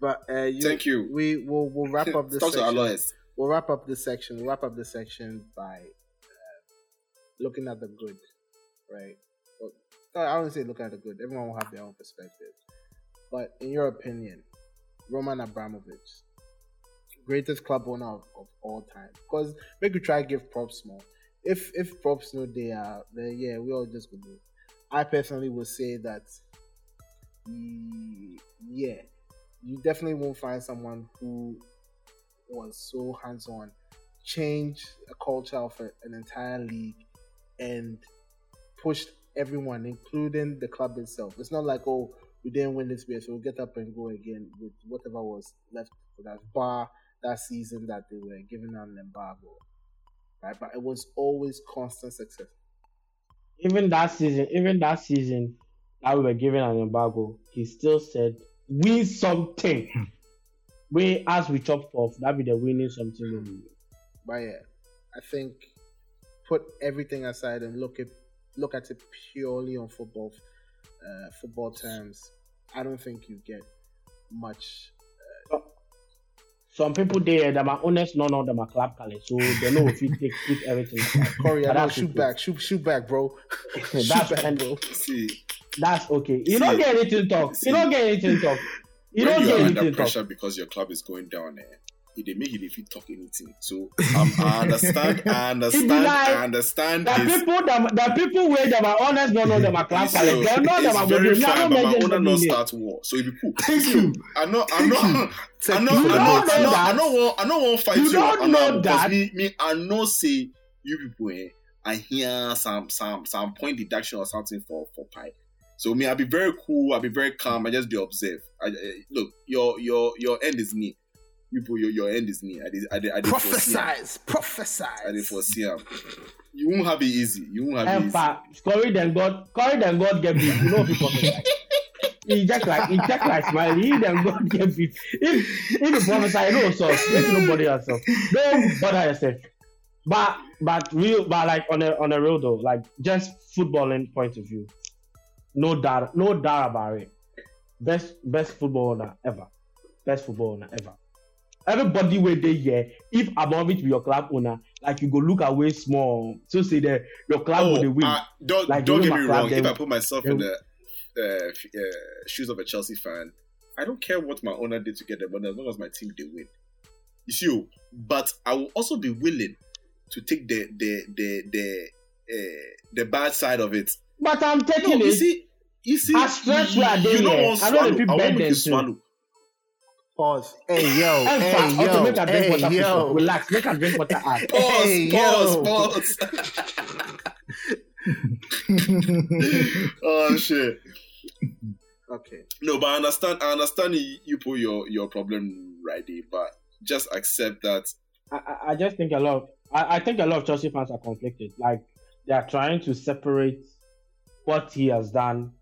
But uh, you, Thank you. We will we'll wrap up this Talk to section. lawyers. We'll wrap up this section. We'll wrap up this section by uh, looking at the good, right? Well, I don't say look at the good. Everyone will have their own perspective. But in your opinion, Roman Abramovich, greatest club owner of, of all time, because make you try to give props more. if if props no they are then yeah we all just go do. I personally would say that mm, yeah, you definitely won't find someone who was so hands on, change a culture of an entire league, and pushed everyone, including the club itself. It's not like oh we didn't win this year, so we'll get up and go again with whatever was left for that bar that season that they were given an embargo. Right? But it was always constant success. Even that season, even that season that we were given an embargo, he still said, win something. Hmm. we as we chopped off, that be the winning something. But yeah, I think put everything aside and look at look at it purely on football uh, football terms. I don't think you get much uh, some people there eh, that are honest, none of them are club colors, so they know if you take, take everything. Corey, I know, shoot okay. back, shoot, shoot back, bro. that's back, bro. See, that's okay. You see, don't get anything to talk. See, you don't get anything to talk. You don't get anything to talk. pressure because your club is going down there they make it if you talk anything. So um, I understand, I understand, like, I understand. The his... people that the people where they are honest don't know them are class. They don't know them are very fine, but my owner not start war. So it be cool. Thank you. I know, I know, I know, I know, I know, I know, I know, won't fight you. You don't know that. Me, me, I know say you people. Eh, I hear some some some point deduction or something for for pie. So me, I'll be very cool. I'll be very calm. I just do observe. I, I, look, your your your end is near people your, your end is near. I did, I did, I did prophesize, prophesize. I did foresee him. You won't have it easy. You won't have and it easy. Corey then God, Corey then God get beat. You know if you prophesy. he just like he just like smile. He then God get beat. If if you prophesy, you know so make nobody yourself. Don't bother yourself. But but real but like on a on a real though, like just footballing point of view, no doubt no doubt about it. Best best footballer ever. Best footballer ever everybody wey dey here if abramovich be your club owner like you go look away small so say that your club oh, dey win. Uh, don't like, don't get me wrong if i put myself in the uh, uh, shoes of a chelsea fan i don't care what my owner did to get the money as long as my team they win you see oh, but i will also be willing to take the the the the uh, the bad side of it. But i'm taking no, it. you see you see as stress wey i dey here i no dey fit bend them too. Pause. Hey yo. hey yo. Make a drink hey, water. Yo. Relax. Make a drink water. Pause. Hey, pause. Yo. Pause. oh shit. Okay. No, but I understand. I understand you, you put your your problem right there, but just accept that. I, I just think a lot. Of, I, I think a lot of Chelsea fans are conflicted. Like they are trying to separate what he has done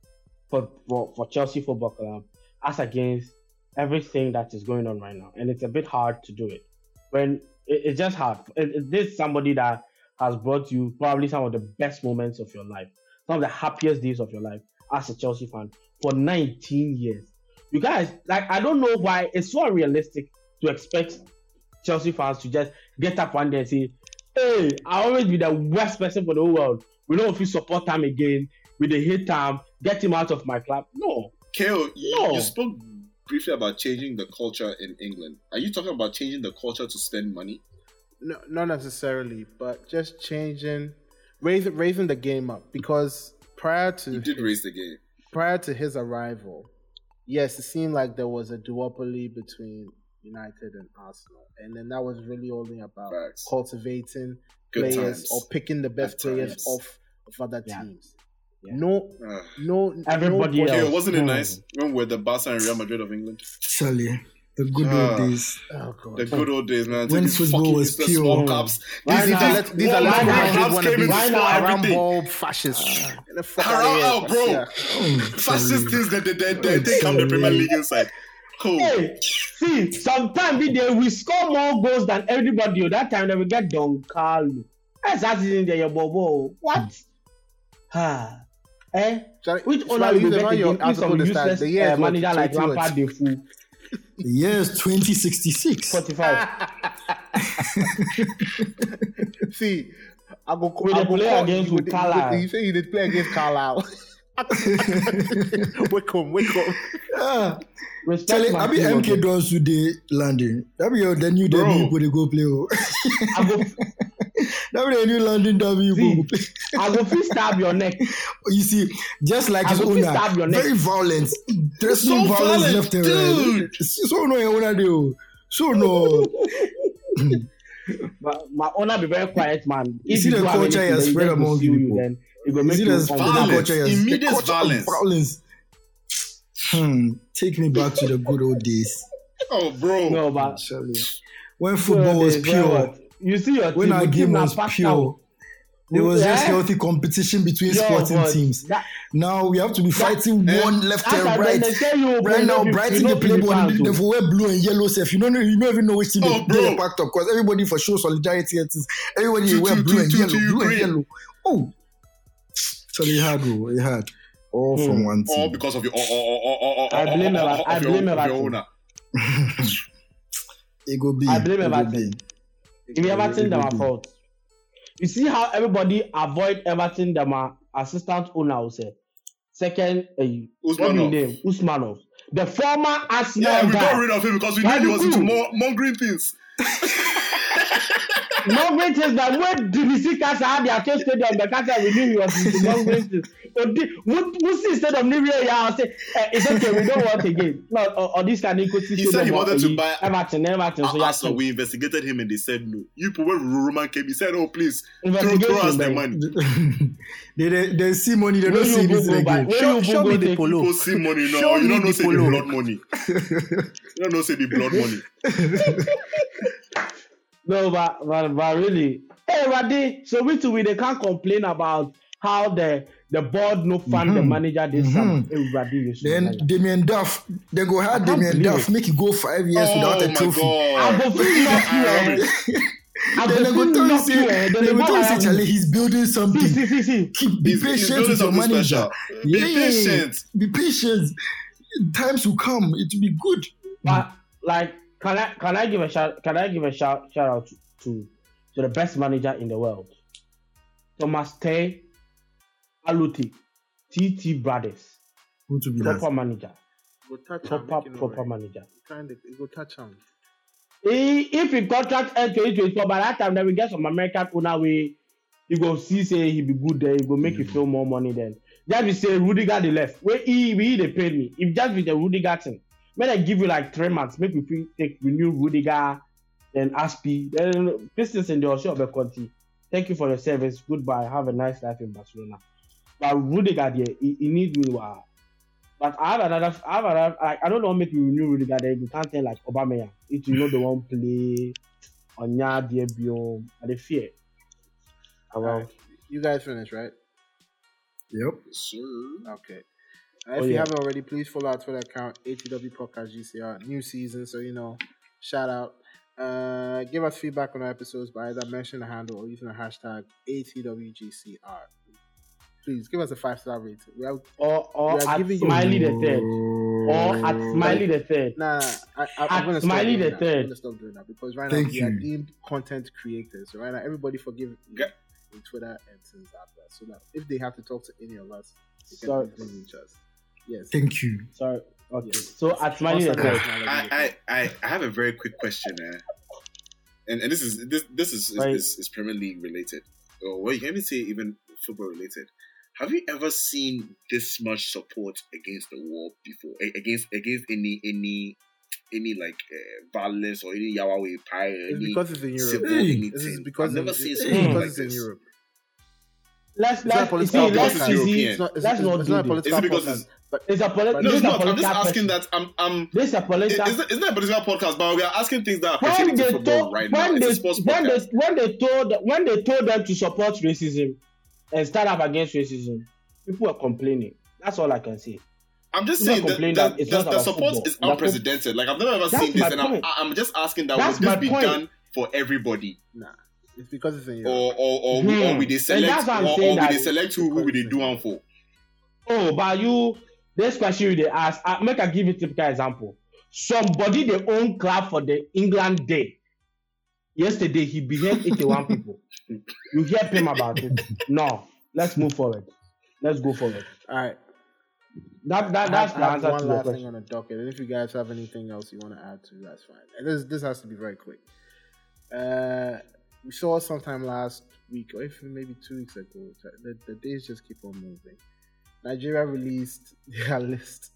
for for, for Chelsea Football Club as against everything that is going on right now, and it's a bit hard to do it. When it, it's just hard. It, it, this is somebody that has brought you probably some of the best moments of your life, some of the happiest days of your life as a Chelsea fan for 19 years. You guys, like, I don't know why it's so unrealistic to expect Chelsea fans to just get up one day and say, "Hey, I'll always be the worst person for the whole world. We don't you support him again. We the hate him. Get him out of my club." No. Kale, you, no. you spoke briefly about changing the culture in England. Are you talking about changing the culture to spend money? No, not necessarily, but just changing, raising raising the game up because prior to he did raise the game. Prior to his arrival, yes, it seemed like there was a duopoly between United and Arsenal, and then that was really only about Facts. cultivating Good players times. or picking the best Good players times. off of other yeah. teams. Yeah. No, uh, no, everybody else. Okay, wasn't it nice when we're the Barca and Real Madrid of England? Surely. The good uh, old days. Oh, the good old days, man. When football was pure. Small cups. These, these are these are like Madrid want to be Rambo fascists. Uh, oh, bro. Yeah. Oh, fascist things that they, they, they, they come the Premier League inside. Cool. Hey, see, sometimes we, they, we score more goals than everybody. That time they will get Don Carlo. That's that season there, your bobo. What? Ah. Eh? Which owner will you bet against some useless the uh, manager like Lampard the fool? Yes, 2066. 45. See, I go, we I go play against with Carlisle. You say you did play against Carlisle. wake up, wake up. Ah. Respect Charlie, I be MK Dons today landing. That be your the new debut for the go play. I go That be the new London W. See, bro. I go fit stab your neck. You see, just like I his go fit stab owner, your neck. very violent. There's no So violence violent, left and dude. right. So no, your owner do. So no. My, my owner be very quiet man. You If see the have culture he has spread just go among sue you, people. Then it go You make you the humble. Violence. culture he has- the Immediate culture violence. violence. Hmm. Take me back to the good old days. Oh, bro. No, but Actually, when football was pure, what? You see your when team, our game was pure, out. there was just Eh? healthy competition between Yo, sporting teams. that- Now we have to be fighting eh, one left and right. when they say you Right now, know, you Brighton know they play people they oh. for wear blue and yellow self. You don't know, you don't even know which team Oh, they, they are packed up because everybody for show solidarity. Everybody Two, wear two, blue two, and two, yellow, two, blue and Ukraine. yellow. Oh, so it had, oh, it had all Hmm. from one team. All because of your, all, all, I blame all, I blame of your Everton. owner. It go be. I blame it go Everton. be. If Everton, It them go are be. fault. You see how everybody avoid Everton, them are assistant owner will say. Second, uh, what do you Usmanov. name? Usmanov. The former Arsenal Yeah, we guy. got rid of him because we knew Why he was into more mongering things. No great things that when DBC Casa had their case stadium, the Casa we knew he was into no great things. So the- we we see instead of New Year, yeah, I'll say eh, it's okay, we don't want again. No, or, or this kind of equity He said he wanted to buy Everton, Everton, so yeah, Arsenal, we investigated him and they said no. You people, when Roman came, he said, "Oh, please, throw, throw us the money." they, they, they see money, they don't see this again. Show- you show go me go the polo. People see money now. Show You don't know the say the polo. blood money. you don't know say the blood money. No, but, but but really, hey, Radi. So we too we they can't complain about how the the board no fund the Mhm. manager this Mhm. summer. Hey, Radi, you Then know. Damien Duff, they go hard I can't Damien Duff, make it go five years without oh a my trophy. I god! go fit knock you. I Then they go go tell you knock you, say, Then they they go go tell you say, Charlie, he's building something. see, see, see. Keep, be He's, he's patient building with your manager. special. Be Yeah. patient. Be patient. Times will come. It will be good. But like, can I can I give a shout? Can I give a shout shout out to to, to the best manager in the world, Thomas T. Aluti, TT Brothers, Who to be that? proper manager, Go touch proper make proper manager. Kind of, go touch him. He, if he contract end 2024, by that time then we get some American owner way, he go see say he be good there, he go make you mm. feel more money then. Just be say Rudiger the left. Where he we they pay me. If just with the Rudiger thing, when I give you like three months, make we take renew Rudiger, then Azpi, then business in the Osho of Conti. Thank you for your service. Goodbye. Have a nice life in Barcelona. But Rudiger there, he, he need me wow. But I have another, I have another, like, I don't know make you renew Rudiger then you can't tell like Obama. If you know the one play on your dear biome, I dey fear. Ah, well, You guys finished, right? Yep. Sir. Okay. Uh, Oh, if you haven't already, please follow our Twitter account, ATW Podcast GCR. New season, so you know, shout out. Uh, give us feedback on our episodes by either mentioning the handle or using the hashtag ATWGCR. Please give us a five star rating. We have, or or We are at giving you- Smiley the third, or at Smiley the third. nah, nah I, I, At I'm gonna stop Smiley doing the that. third. I'm gonna stop doing that because right Thank now we are you. deemed content creators. So right now, everybody forgive Yeah. in Twitter and things like that. So that if they have to talk to any of us, they can Sorry. easily reach us. Yes. Thank you. Sorry. Okay. So at Smiley the Constant third. technology. I, I, I, I have a very quick question, eh? and and this is this this is is, Right. is, is Premier League related, or well, you can even say even football related. Have you ever seen this much support against the war before? A- Against against any any any like uh, violence or any Yahweh pie or It's any because it's in Europe. civil Hey, anything? This is because I've never it's, seen it's because like it's in this. Europe. Let's It's not let's political see, let's see, It's not, it's, let's not it's do not a this. political Is it because it's- but It's a politi- No, it's not. I'm just asking question. that. I'm I'm. This is a It, political. it's, it's not a political podcast, but we are asking things that are when pertaining to they football told right now. when It's they a sports when they podcast. when they told when they told them to support racism and stand up against racism, people were complaining. That's all I can say. I'm just People saying that, that, that it's the, not the support football. is unprecedented. Like I've never ever That's seen this, my and I'm. I'm just asking that That's would this be point. done for everybody, nah, it's because it's in Europe. or or or, Hmm. or we they select, that's why I'm or, or we they select who who we they do one for? Oh, but you this question you they ask, I make I give you typical example. Somebody they own club for the England day. Yesterday he beheaded 81 people. You hear him about it? No. Let's move forward. Let's go forward. All right. That that I that's have, the I have one last thing on the docket, and if you guys have anything else you want to add to, that's fine. And this this has to be very quick. Uh, we saw sometime last week, or even maybe two weeks ago, the, the days just keep on moving. Nigeria released their list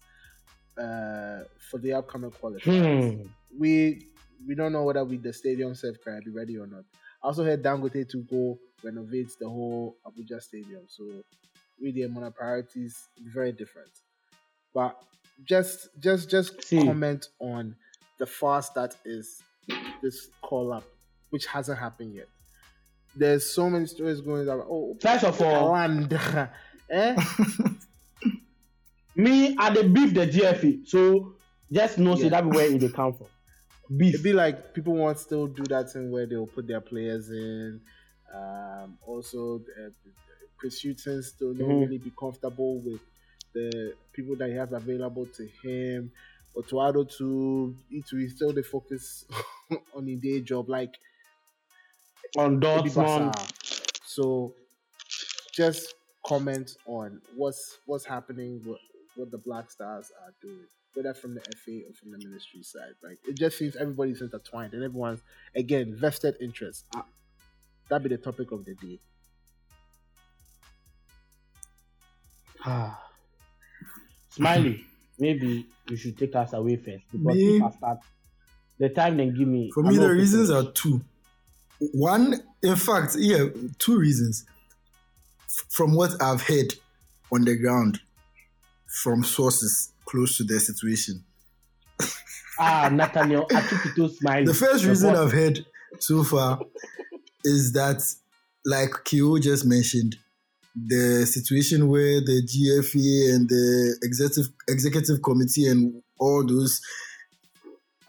uh, for the upcoming qualifiers. Hmm. We we don't know whether we the stadium self can be ready or not. I also heard Dangote to go renovate the whole Abuja stadium. So we the amount of priorities very different. But just just just See. comment on the fast that is this call up, which hasn't happened yet. There's so many stories going on. oh First of all, eh? me I dey beef the GFA. so just know say Yeah. that be where it dey come from. Beef. It'd be like people want still do that thing where they'll put their players in. Um, also, uh, Chris Hughton still don't Mhm. really be comfortable with the people that he has available to him. Otuado to Itu, still the focus on the day job, like on Dortmund. So, just comment on what's what's happening, what the Black Stars are doing, whether from the FA or from the ministry side. Like it just seems everybody's intertwined and everyone's again vested interest. Uh, That'd be the topic of the day. Ah. Smiley, maybe you should take us away first because Me? if I start, the time they give me. For me, the reasons prepared. are two. One, in fact, yeah, two reasons. F- From what I've heard on the ground, from sources close to the situation. ah Nathaniel Atukito Smiley. The first reason boss- I've heard so far is that, like Kyo just mentioned, the situation where the GFA and the executive executive committee and all those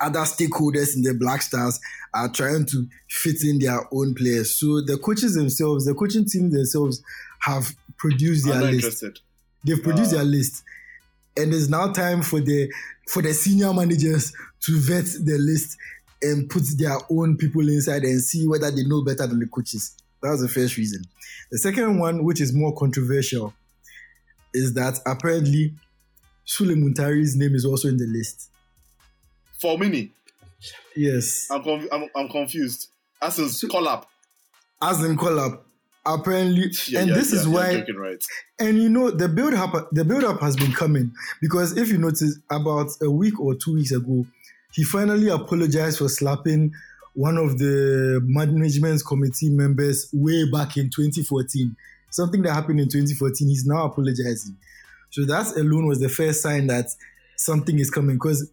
other stakeholders in the Black Stars are trying to fit in their own players. So the coaches themselves, the coaching team themselves, have produced their list. They've produced Ah. their list, and it's now time for the for the senior managers to vet the list and put their own people inside and see whether they know better than the coaches. That was the first reason. The second one, which is more controversial, is that apparently Sulley Muntari's name is also in the list. For Mini, Yes, I'm, conf- I'm, I'm confused. As in, call up. as in collab. Apparently, Yeah, and yeah, this yeah, is why right? And you know the build up the build up has been coming because if you notice about a week or two weeks ago, he finally apologized for slapping one of the management committee members way back in 2014. Something that happened in 2014. He's now apologizing. So that alone was the first sign that something is coming. Because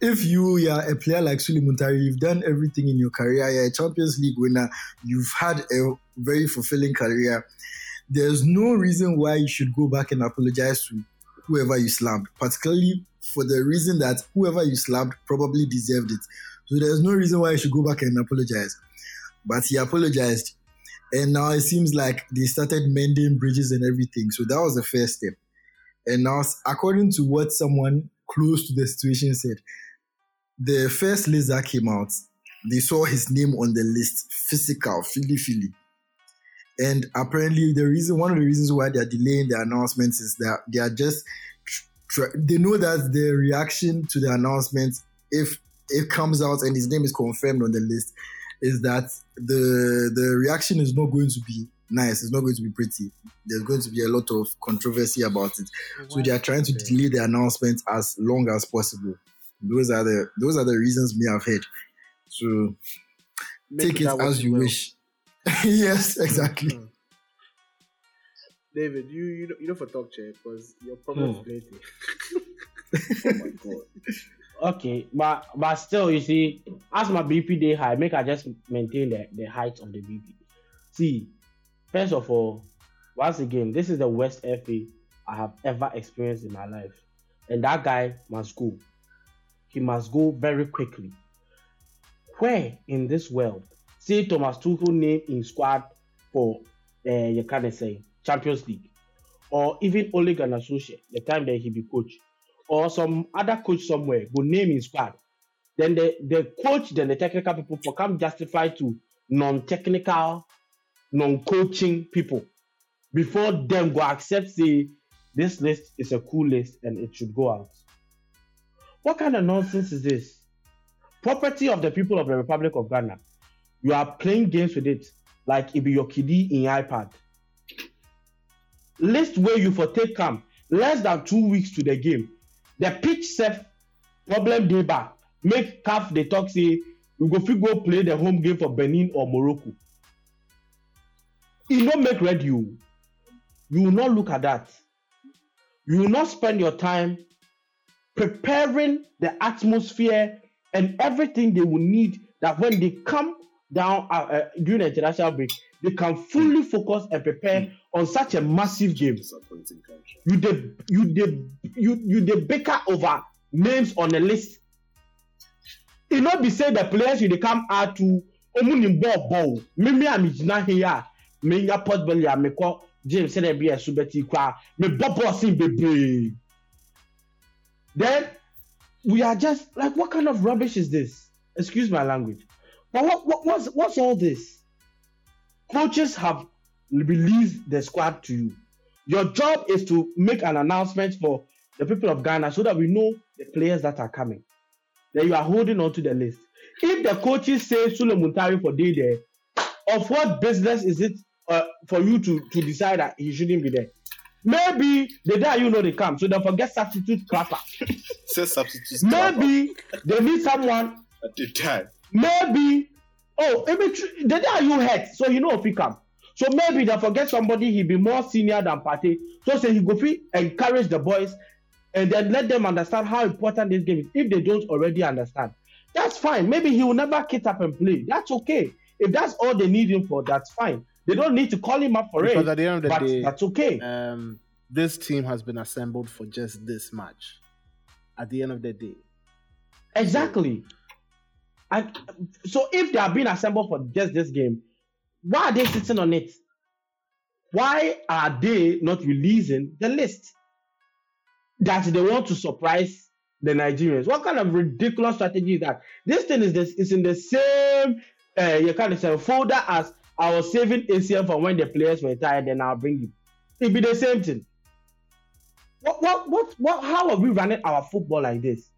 if you are a player like Sulley Muntari, you've done everything in your career, you're a Champions League winner, you've had a very fulfilling career there's no reason why you should go back and apologize to whoever you slapped, particularly for the reason that whoever you slapped probably deserved it. So there's no reason why you should go back and apologize. But he apologized. And now it seems like they started mending bridges and everything. So that was the first step. And now, according to what someone close to the situation said, the first list that came out, they saw his name on the list, physical, Philly Philly. And apparently, the reason, one of the reasons why they are delaying the announcements is that they are just, they know that the reaction to the announcement, if it comes out and his name is confirmed on the list, is that the the reaction is not going to be nice. It's not going to be pretty. There's going to be a lot of controversy about it. So they are trying to delay the announcement as long as possible. Those are the those are the reasons me have heard. So Make take it that as you will. wish. yes, exactly. Mm. David, you you don't, you don't for talk chair because your problem Hmm. is plenty. oh my god. Okay, but but still, you see, as my BP day high, make I just maintain the, the height of the BP. See, first of all, once again, this is the worst FA I have ever experienced in my life, and that guy must go. He must go very quickly. Where in this world, say Thomas Tuchel name in squad for uh, you can say Champions League, or even Ole Gunnar Solskjaer, the time that he be coach or some other coach somewhere go name his squad. Then the, the coach, then the technical people for come justify to non-technical, non-coaching people before them go accept say this list is a cool list and it should go out. What kind of nonsense is this? Property of the people of the Republic of Ghana. you are playing games with it like it be your kiddie in iPad. List where you for take camp less than two weeks to the game. The pitch self problem dey back. Make CAF dey talk say we go fit go play the home game for Benin or Morocco. E no make ready o. You will not look at that. You will not spend your time preparing the atmosphere and everything they will need that when they come down uh, uh, during the international break, they can fully focus and prepare on such a massive game. You the you the you you the baker over names on the list. It no be say the players you dey come add to omu ni ball ball. Mimi a mi gyina ha yi a me nya port belly a James sɛ bi ɛso bɛti kora me ball sin bebree. Then we are just like what kind of rubbish is this? Excuse my language. But what, what what's what's all this? Coaches have released the squad to you. Your job is to make an announcement for the people of Ghana so that we know the players that are coming. Then you are holding on to the list. If the coaches say Sulley Muntari for day there, of what business is it uh, for you to, to decide that he shouldn't be there? Maybe the day you know they come, so they forget substitute crapper. Say substitutes. Maybe they need someone. at the time. Maybe oh, maybe the day you hurt, so you know if he come. So maybe they forget somebody he be more senior than Pate. So say he go fit encourage the boys and then let them understand how important this game is. If they don't already understand, that's fine. Maybe he will never get up and play. That's okay. If that's all they need him for, that's fine. They don't need to call him up for Because it. at the end of the But day, that's okay. um, this team has been assembled for just this match. At the end of the day, Exactly. And so if they are being assembled for just this game, why are they sitting on it? Why are they not releasing the list that they want to surprise the Nigerians? What kind of ridiculous strategy is that? This thing is this is in the same uh, you kind of say folder as I was saving ACM for when the players were tired, then I'll bring you. It'll be the same thing. What what what what how are we running our football like this?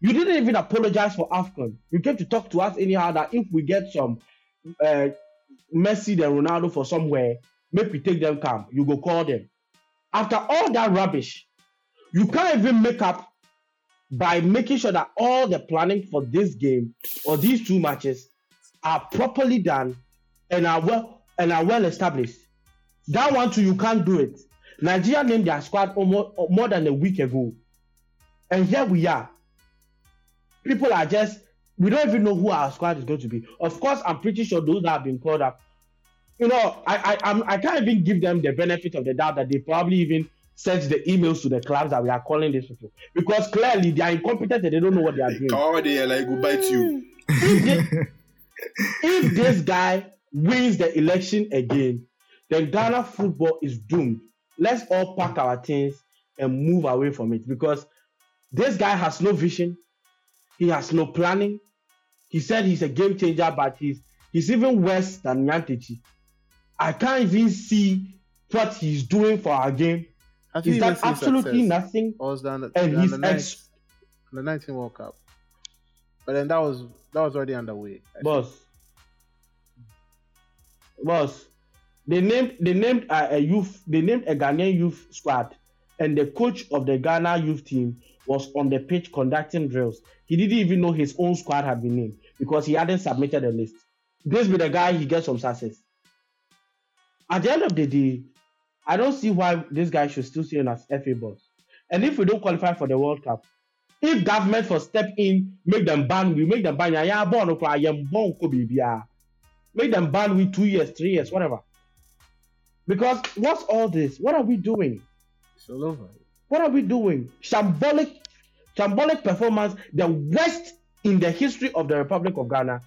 You didn't even apologize for AFCON. You came to talk to us anyhow that if we get some uh, Messi and Ronaldo for somewhere, maybe take them camp. You go call them. After all that rubbish, you can't even make up by making sure that all the planning for this game or these two matches are properly done and are well and are well established. That one too, you can't do it. Nigeria named their squad almost uh, more than a week ago, and here we are people are just we don't even know who our squad is going to be. Of course, I'm pretty sure those that have been called up, you know, I I I'm, I can't even give them the benefit of the doubt that they probably even sent the emails to the clubs that we are calling these people because clearly they are incompetent and they don't know what they are doing. Come they are like go bite you. If, they- if this guy wins the election again, then Ghana football is doomed. Let's all pack our things and move away from it because this guy has no vision. He has no planning. He said he's a game changer, but he's he's even worse than Nyantakyi. I can't even see what he's doing for our game. have He's done absolutely nothing. Or was the, And he's the, ninth- ex- the 19 World Cup? But then that was that was already underway. I think. Boss they named they named a, a youth they named a ghanaian youth squad and the coach of the ghana youth team was on the pitch conducting drills. He didn't even know his own squad had been named because he hadn't submitted the list. This be the guy he gets some success. At the end of the day i don't see why this guy should still stay on as fa boss. And if we don't qualify for the world cup if government for step in make them ban we make them ban yaya born born make them ban we two years three years whatever. Because what's all this? What are we doing? It's all over. what are we doing? Shambolic shambolic performance the worst in the history of the republic of ghana.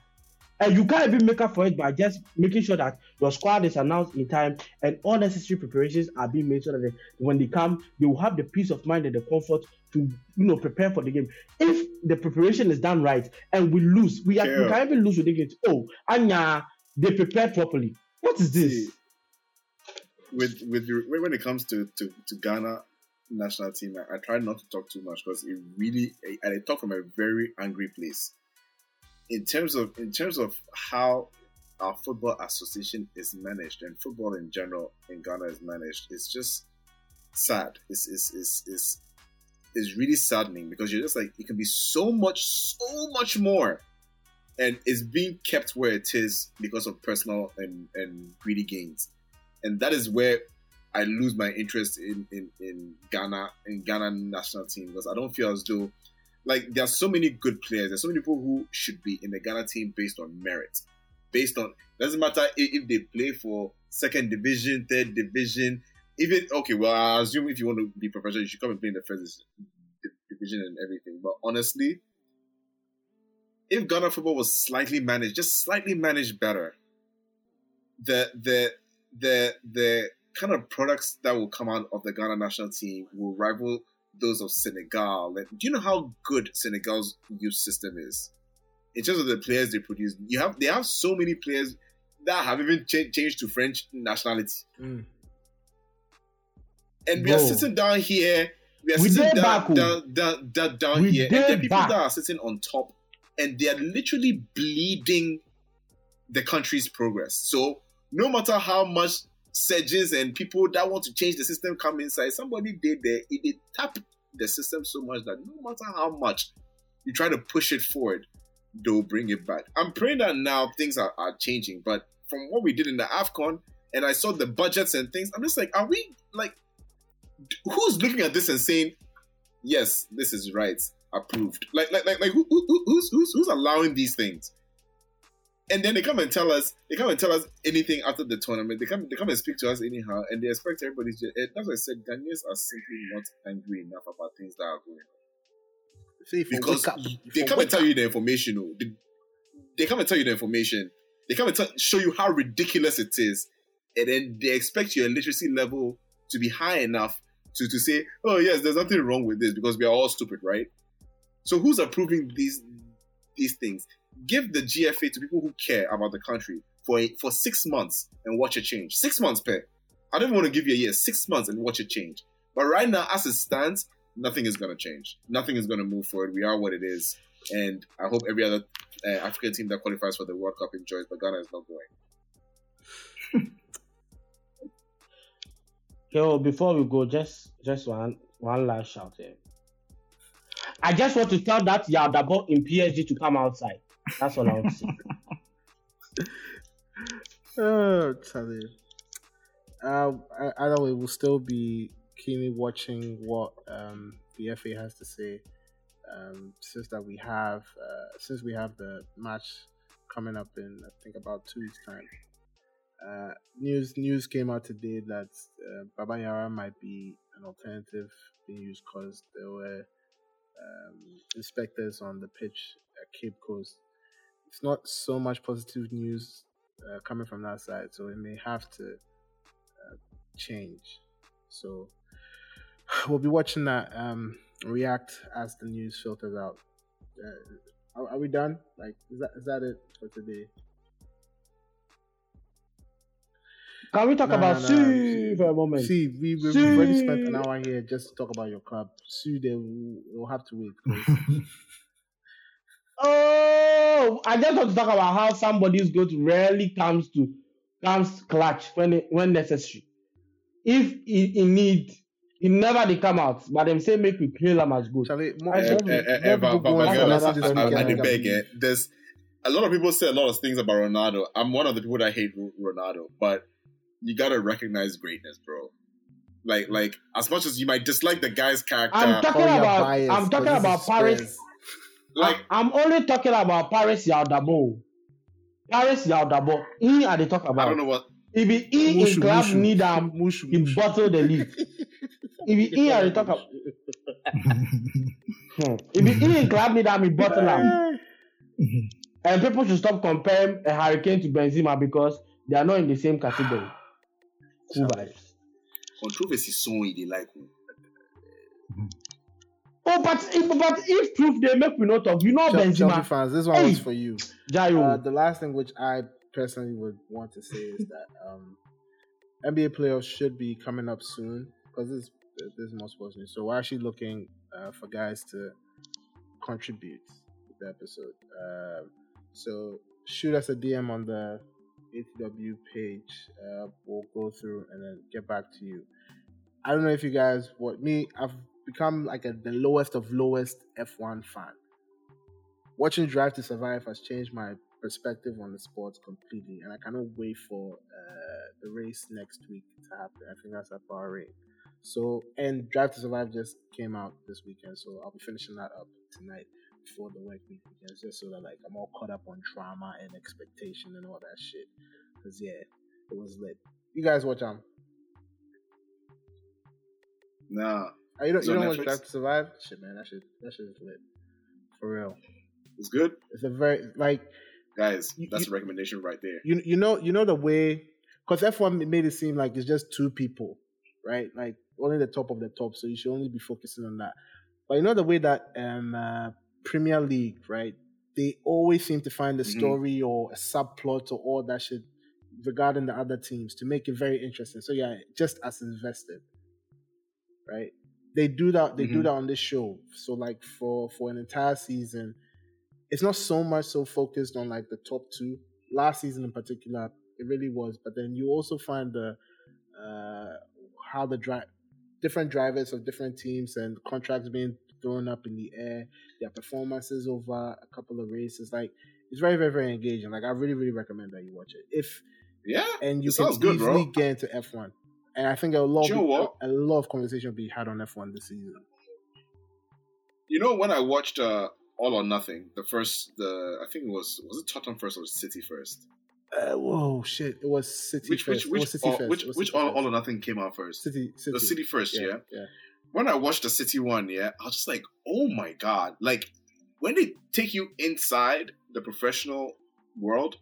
And you can't even make up for it by just making sure that your squad is announced in time and all necessary preparations are being made so that they, when they come they will have the peace of mind and the comfort to you know prepare for the game. If the preparation is done right and we lose we, are, we Yeah. can even lose with it oh anya they prepared properly what is this with with when it comes to, to, to Ghana national team, I, I try not to talk too much because it really I, I talk from a very angry place. in terms of in terms of how our football association is managed and football in general in Ghana is managed, it's just sad. It's it's it's, it's is really saddening because you're just like it can be so much, so much more, and it's being kept where it is because of personal and and greedy gains, and that is where I lose my interest in in in Ghana in Ghana national team because I don't feel as though like there are so many good players. There's so many people who should be in the Ghana team based on merit, based on doesn't matter if, if they play for second division, third division even okay, well, I assume if you want to be professional, you should come and play in the first division and everything. But honestly, if Ghana football was slightly managed, just slightly managed better, the the the the kind of products that will come out of the Ghana national team will rival those of Senegal. do you know how good Senegal's youth system is in terms of the players they produce? You have they have so many players that have even ch- changed to French nationality. Mm. And we are sitting down here. We are we sitting down, down, down, down, down here. And are people back. that are sitting on top and they are literally bleeding the country's progress. So no matter how much surgeons and people that want to change the system come inside, somebody did there, it did tap the system so much that no matter how much you try to push it forward, they'll bring it back. I'm praying that now things are, are changing, but from what we did in the AFCON and I saw the budgets and things, I'm just like, are we like who's looking at this and saying, "Yes, this is right, approved"? Like, like, like, like, who, who, who's, who's, who's allowing these things? And then they come and tell us, they come and tell us anything after the tournament. They come, they come and speak to us anyhow, and they expect everybody to. That's why I said Ghanaians are simply not angry enough about things that are going on. See, because up, they come and tell up. you the information. Oh, they, they come and tell you the information. They come and t- show you how ridiculous it is, and then they expect your literacy level to be high enough to, to say, oh yes, there's nothing wrong with this because we are all stupid, right? So who's approving these these things? Give the GFA to people who care about the country for a, for six months and watch it change. Six months, per. I don't want to give you a year. Six months and watch it change. But right now, as it stands, nothing is going to change. Nothing is going to move forward. We are what it is, and I hope every other uh, African team that qualifies for the World Cup enjoys. But Ghana is not going. Yo, before we go, just just one one last shout here. I just want to tell that Yaldabo in PSG to come outside. That's all I want to say. oh, Charlie. Uh, either way, we'll still be keenly watching what um, the FA has to say. Um, since that we have, uh, since we have the match coming up in I think about two weeks time. Uh, news news came out today that uh, Baba Yara might be an alternative being used because there were um, inspectors on the pitch at Cape Coast. It's not so much positive news uh, coming from that side, so it may have to uh, change. So we'll be watching that um, react as the news filters out. Uh, are, are we done? Like, is that is that it for today? Can we talk nah, about nah, Sue for a moment? See, we, we've already spent an hour here just to talk about your club. Sue, will we'll have to wait. oh, I just want to talk about how somebody's goat rarely comes to comes clutch when it, when necessary. If he, he need, he never they come out, but them say make we kill him as good. There's a lot of people say a lot of things about Ronaldo. I'm one of the people that hate Ronaldo, but you gotta recognize greatness, bro. Like, like as much as you might dislike the guy's character, I'm talking about. Bias, I'm talking about Paris. Like, I'm only talking about Paris Yaudabo. Paris Yaudabo. He are they talk about. I don't know what. If he in club need am, he bottle the league. if he are they talk about. Hmm. if he in club need am, he bottle am. and people should stop comparing a hurricane to Benzema because they are not in the same category. Cool vibes. Controversy song they like. Mm-hmm. Oh, but if, but if proof they make we not talk, you know Chelsea, Benzema. Chelsea fans, this one hey. was for you. Uh, the last thing which I personally would want to say is that um, NBA playoffs should be coming up soon because this this is more sports news. So we're actually looking uh, for guys to contribute to the episode. Uh, So shoot us a DM on the ATW page. Uh, we'll go through and then get back to you. I don't know if you guys, what me, I've become like a, the lowest of lowest F1 fan. Watching Drive to Survive has changed my perspective on the sport completely, and I cannot wait for uh, the race next week to happen. I think that's at Bahrain. So, and Drive to Survive just came out this weekend, so I'll be finishing that up tonight before the work week begins, just so that like I'm all caught up on drama and expectation and all that shit. Cause yeah, it was lit. You guys watch um? Nah, Oh, you don't, It's you don't watch. Drive to Survive? Shit, man, that shit, that shit is lit. For real. it's good, It's a very like guys. You- That's you- a recommendation right there. you you know you know the way because F1 made it seem like it's just two people, right? Like only the top of the top, so you should only be focusing on that. But you know the way that um uh, Premier League, right? They always seem to find a Mhm. story or a subplot or all that shit regarding the other teams to make it very interesting. So yeah, just as invested, right? They do that. They do Mhm. that on this show. So like for for an entire season, it's not so much so focused on like the top two. Last season in particular, it really was. But then you also find the uh, how the dri- different drivers of different teams and contracts being thrown up in the air, their performances over a couple of races. Like it's very, very, very engaging. Like I really, really recommend that you watch it. If Yeah, and you can good, easily bro. get into F1. And I think a lot, You know of, a lot of conversation will be had on F1 this season. you know when I watched uh, All or Nothing, the first, the I think it was was it Tottenham first or City first? Uh, whoa, shit! It was City Which first. which which was City or- first. which which all, all or Nothing came out first? City, City, The City first, yeah. yeah. When I watched the City one, yeah, I was just like, oh my god! Like when they take you inside the professional world,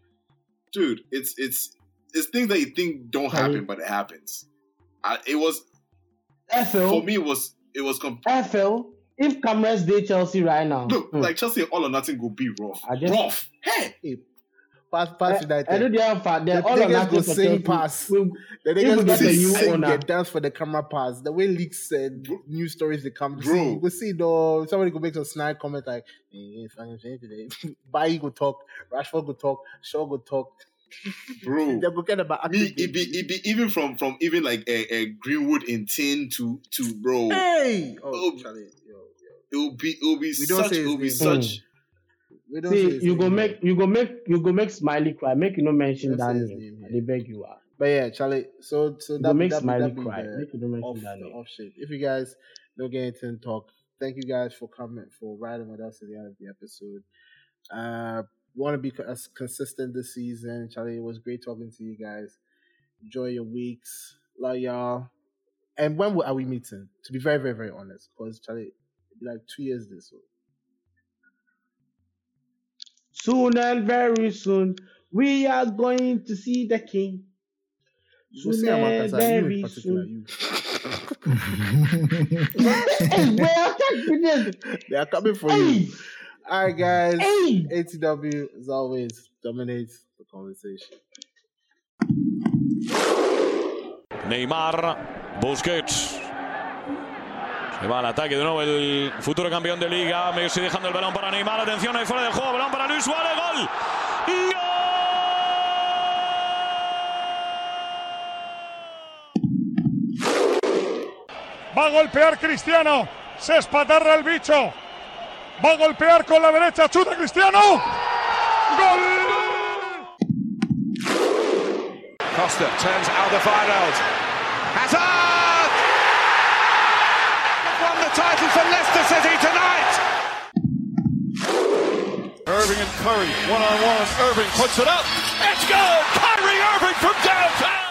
dude, it's it's it's things that you think don't happen, but it happens. I, it was FL, for me. It was it was com- FL, if cameras day Chelsea right now, look hmm, like Chelsea all or nothing will be rough, I just- rough. Hey, Hey, pass, pass I United. know they have fat. They're The all on niggas go for sing Chelsea. pass. We- the if niggas go a sing, owner- get dance for the camera pass. The way leaks and Bro- news stories they come, Bro. see, we see though. Somebody could make some snide comment like, "Eh, fucking shit today." Bailly go talk, Rashford go talk, Shaw go talk. bro. They go get about Me, it be it be even from from even like a, a Greenwood in tin to to bro. Hey, oh, Oh. Charlie, yo, yo. It will be it will be We such it will be his name. We don't See, you go make you go make you go make Smiley cry. Make you no mention that name. name, They beg you. ah. But yeah, Charlie. So so that makes Smiley that cry. the- Make you no mention off, that name. off shit. If you guys don't get into talk, thank you guys for coming for riding with us at the end of the episode. Uh, want to be as consistent this season, Charlie. It was great talking to you guys. Enjoy your weeks, love y'all. And when are we meeting? To be very, very, very honest, because Charlie, like two years this week. Soon and very soon, we are going to see the king. We'll Soon and that, you in very soon. you. hey, where they are coming for you. Hey, All right, guys. hey. ATW, as always, dominates the conversation. Neymar, Busquets. Se va al ataque de nuevo el futuro campeón de liga. Messi dejando el balón para Neymar. Atención ahí fuera del juego. Balón para Luis Suárez. Gol. Va a golpear Cristiano. Se espatarra el bicho. Va a golpear con la derecha. Chuta Cristiano. ¡Gol! Costa turns Alderweireld. Hazard! Won the title for Leicester City tonight. Irving and Curry, one on one. Irving puts it up. It's good. Kyrie Irving from downtown.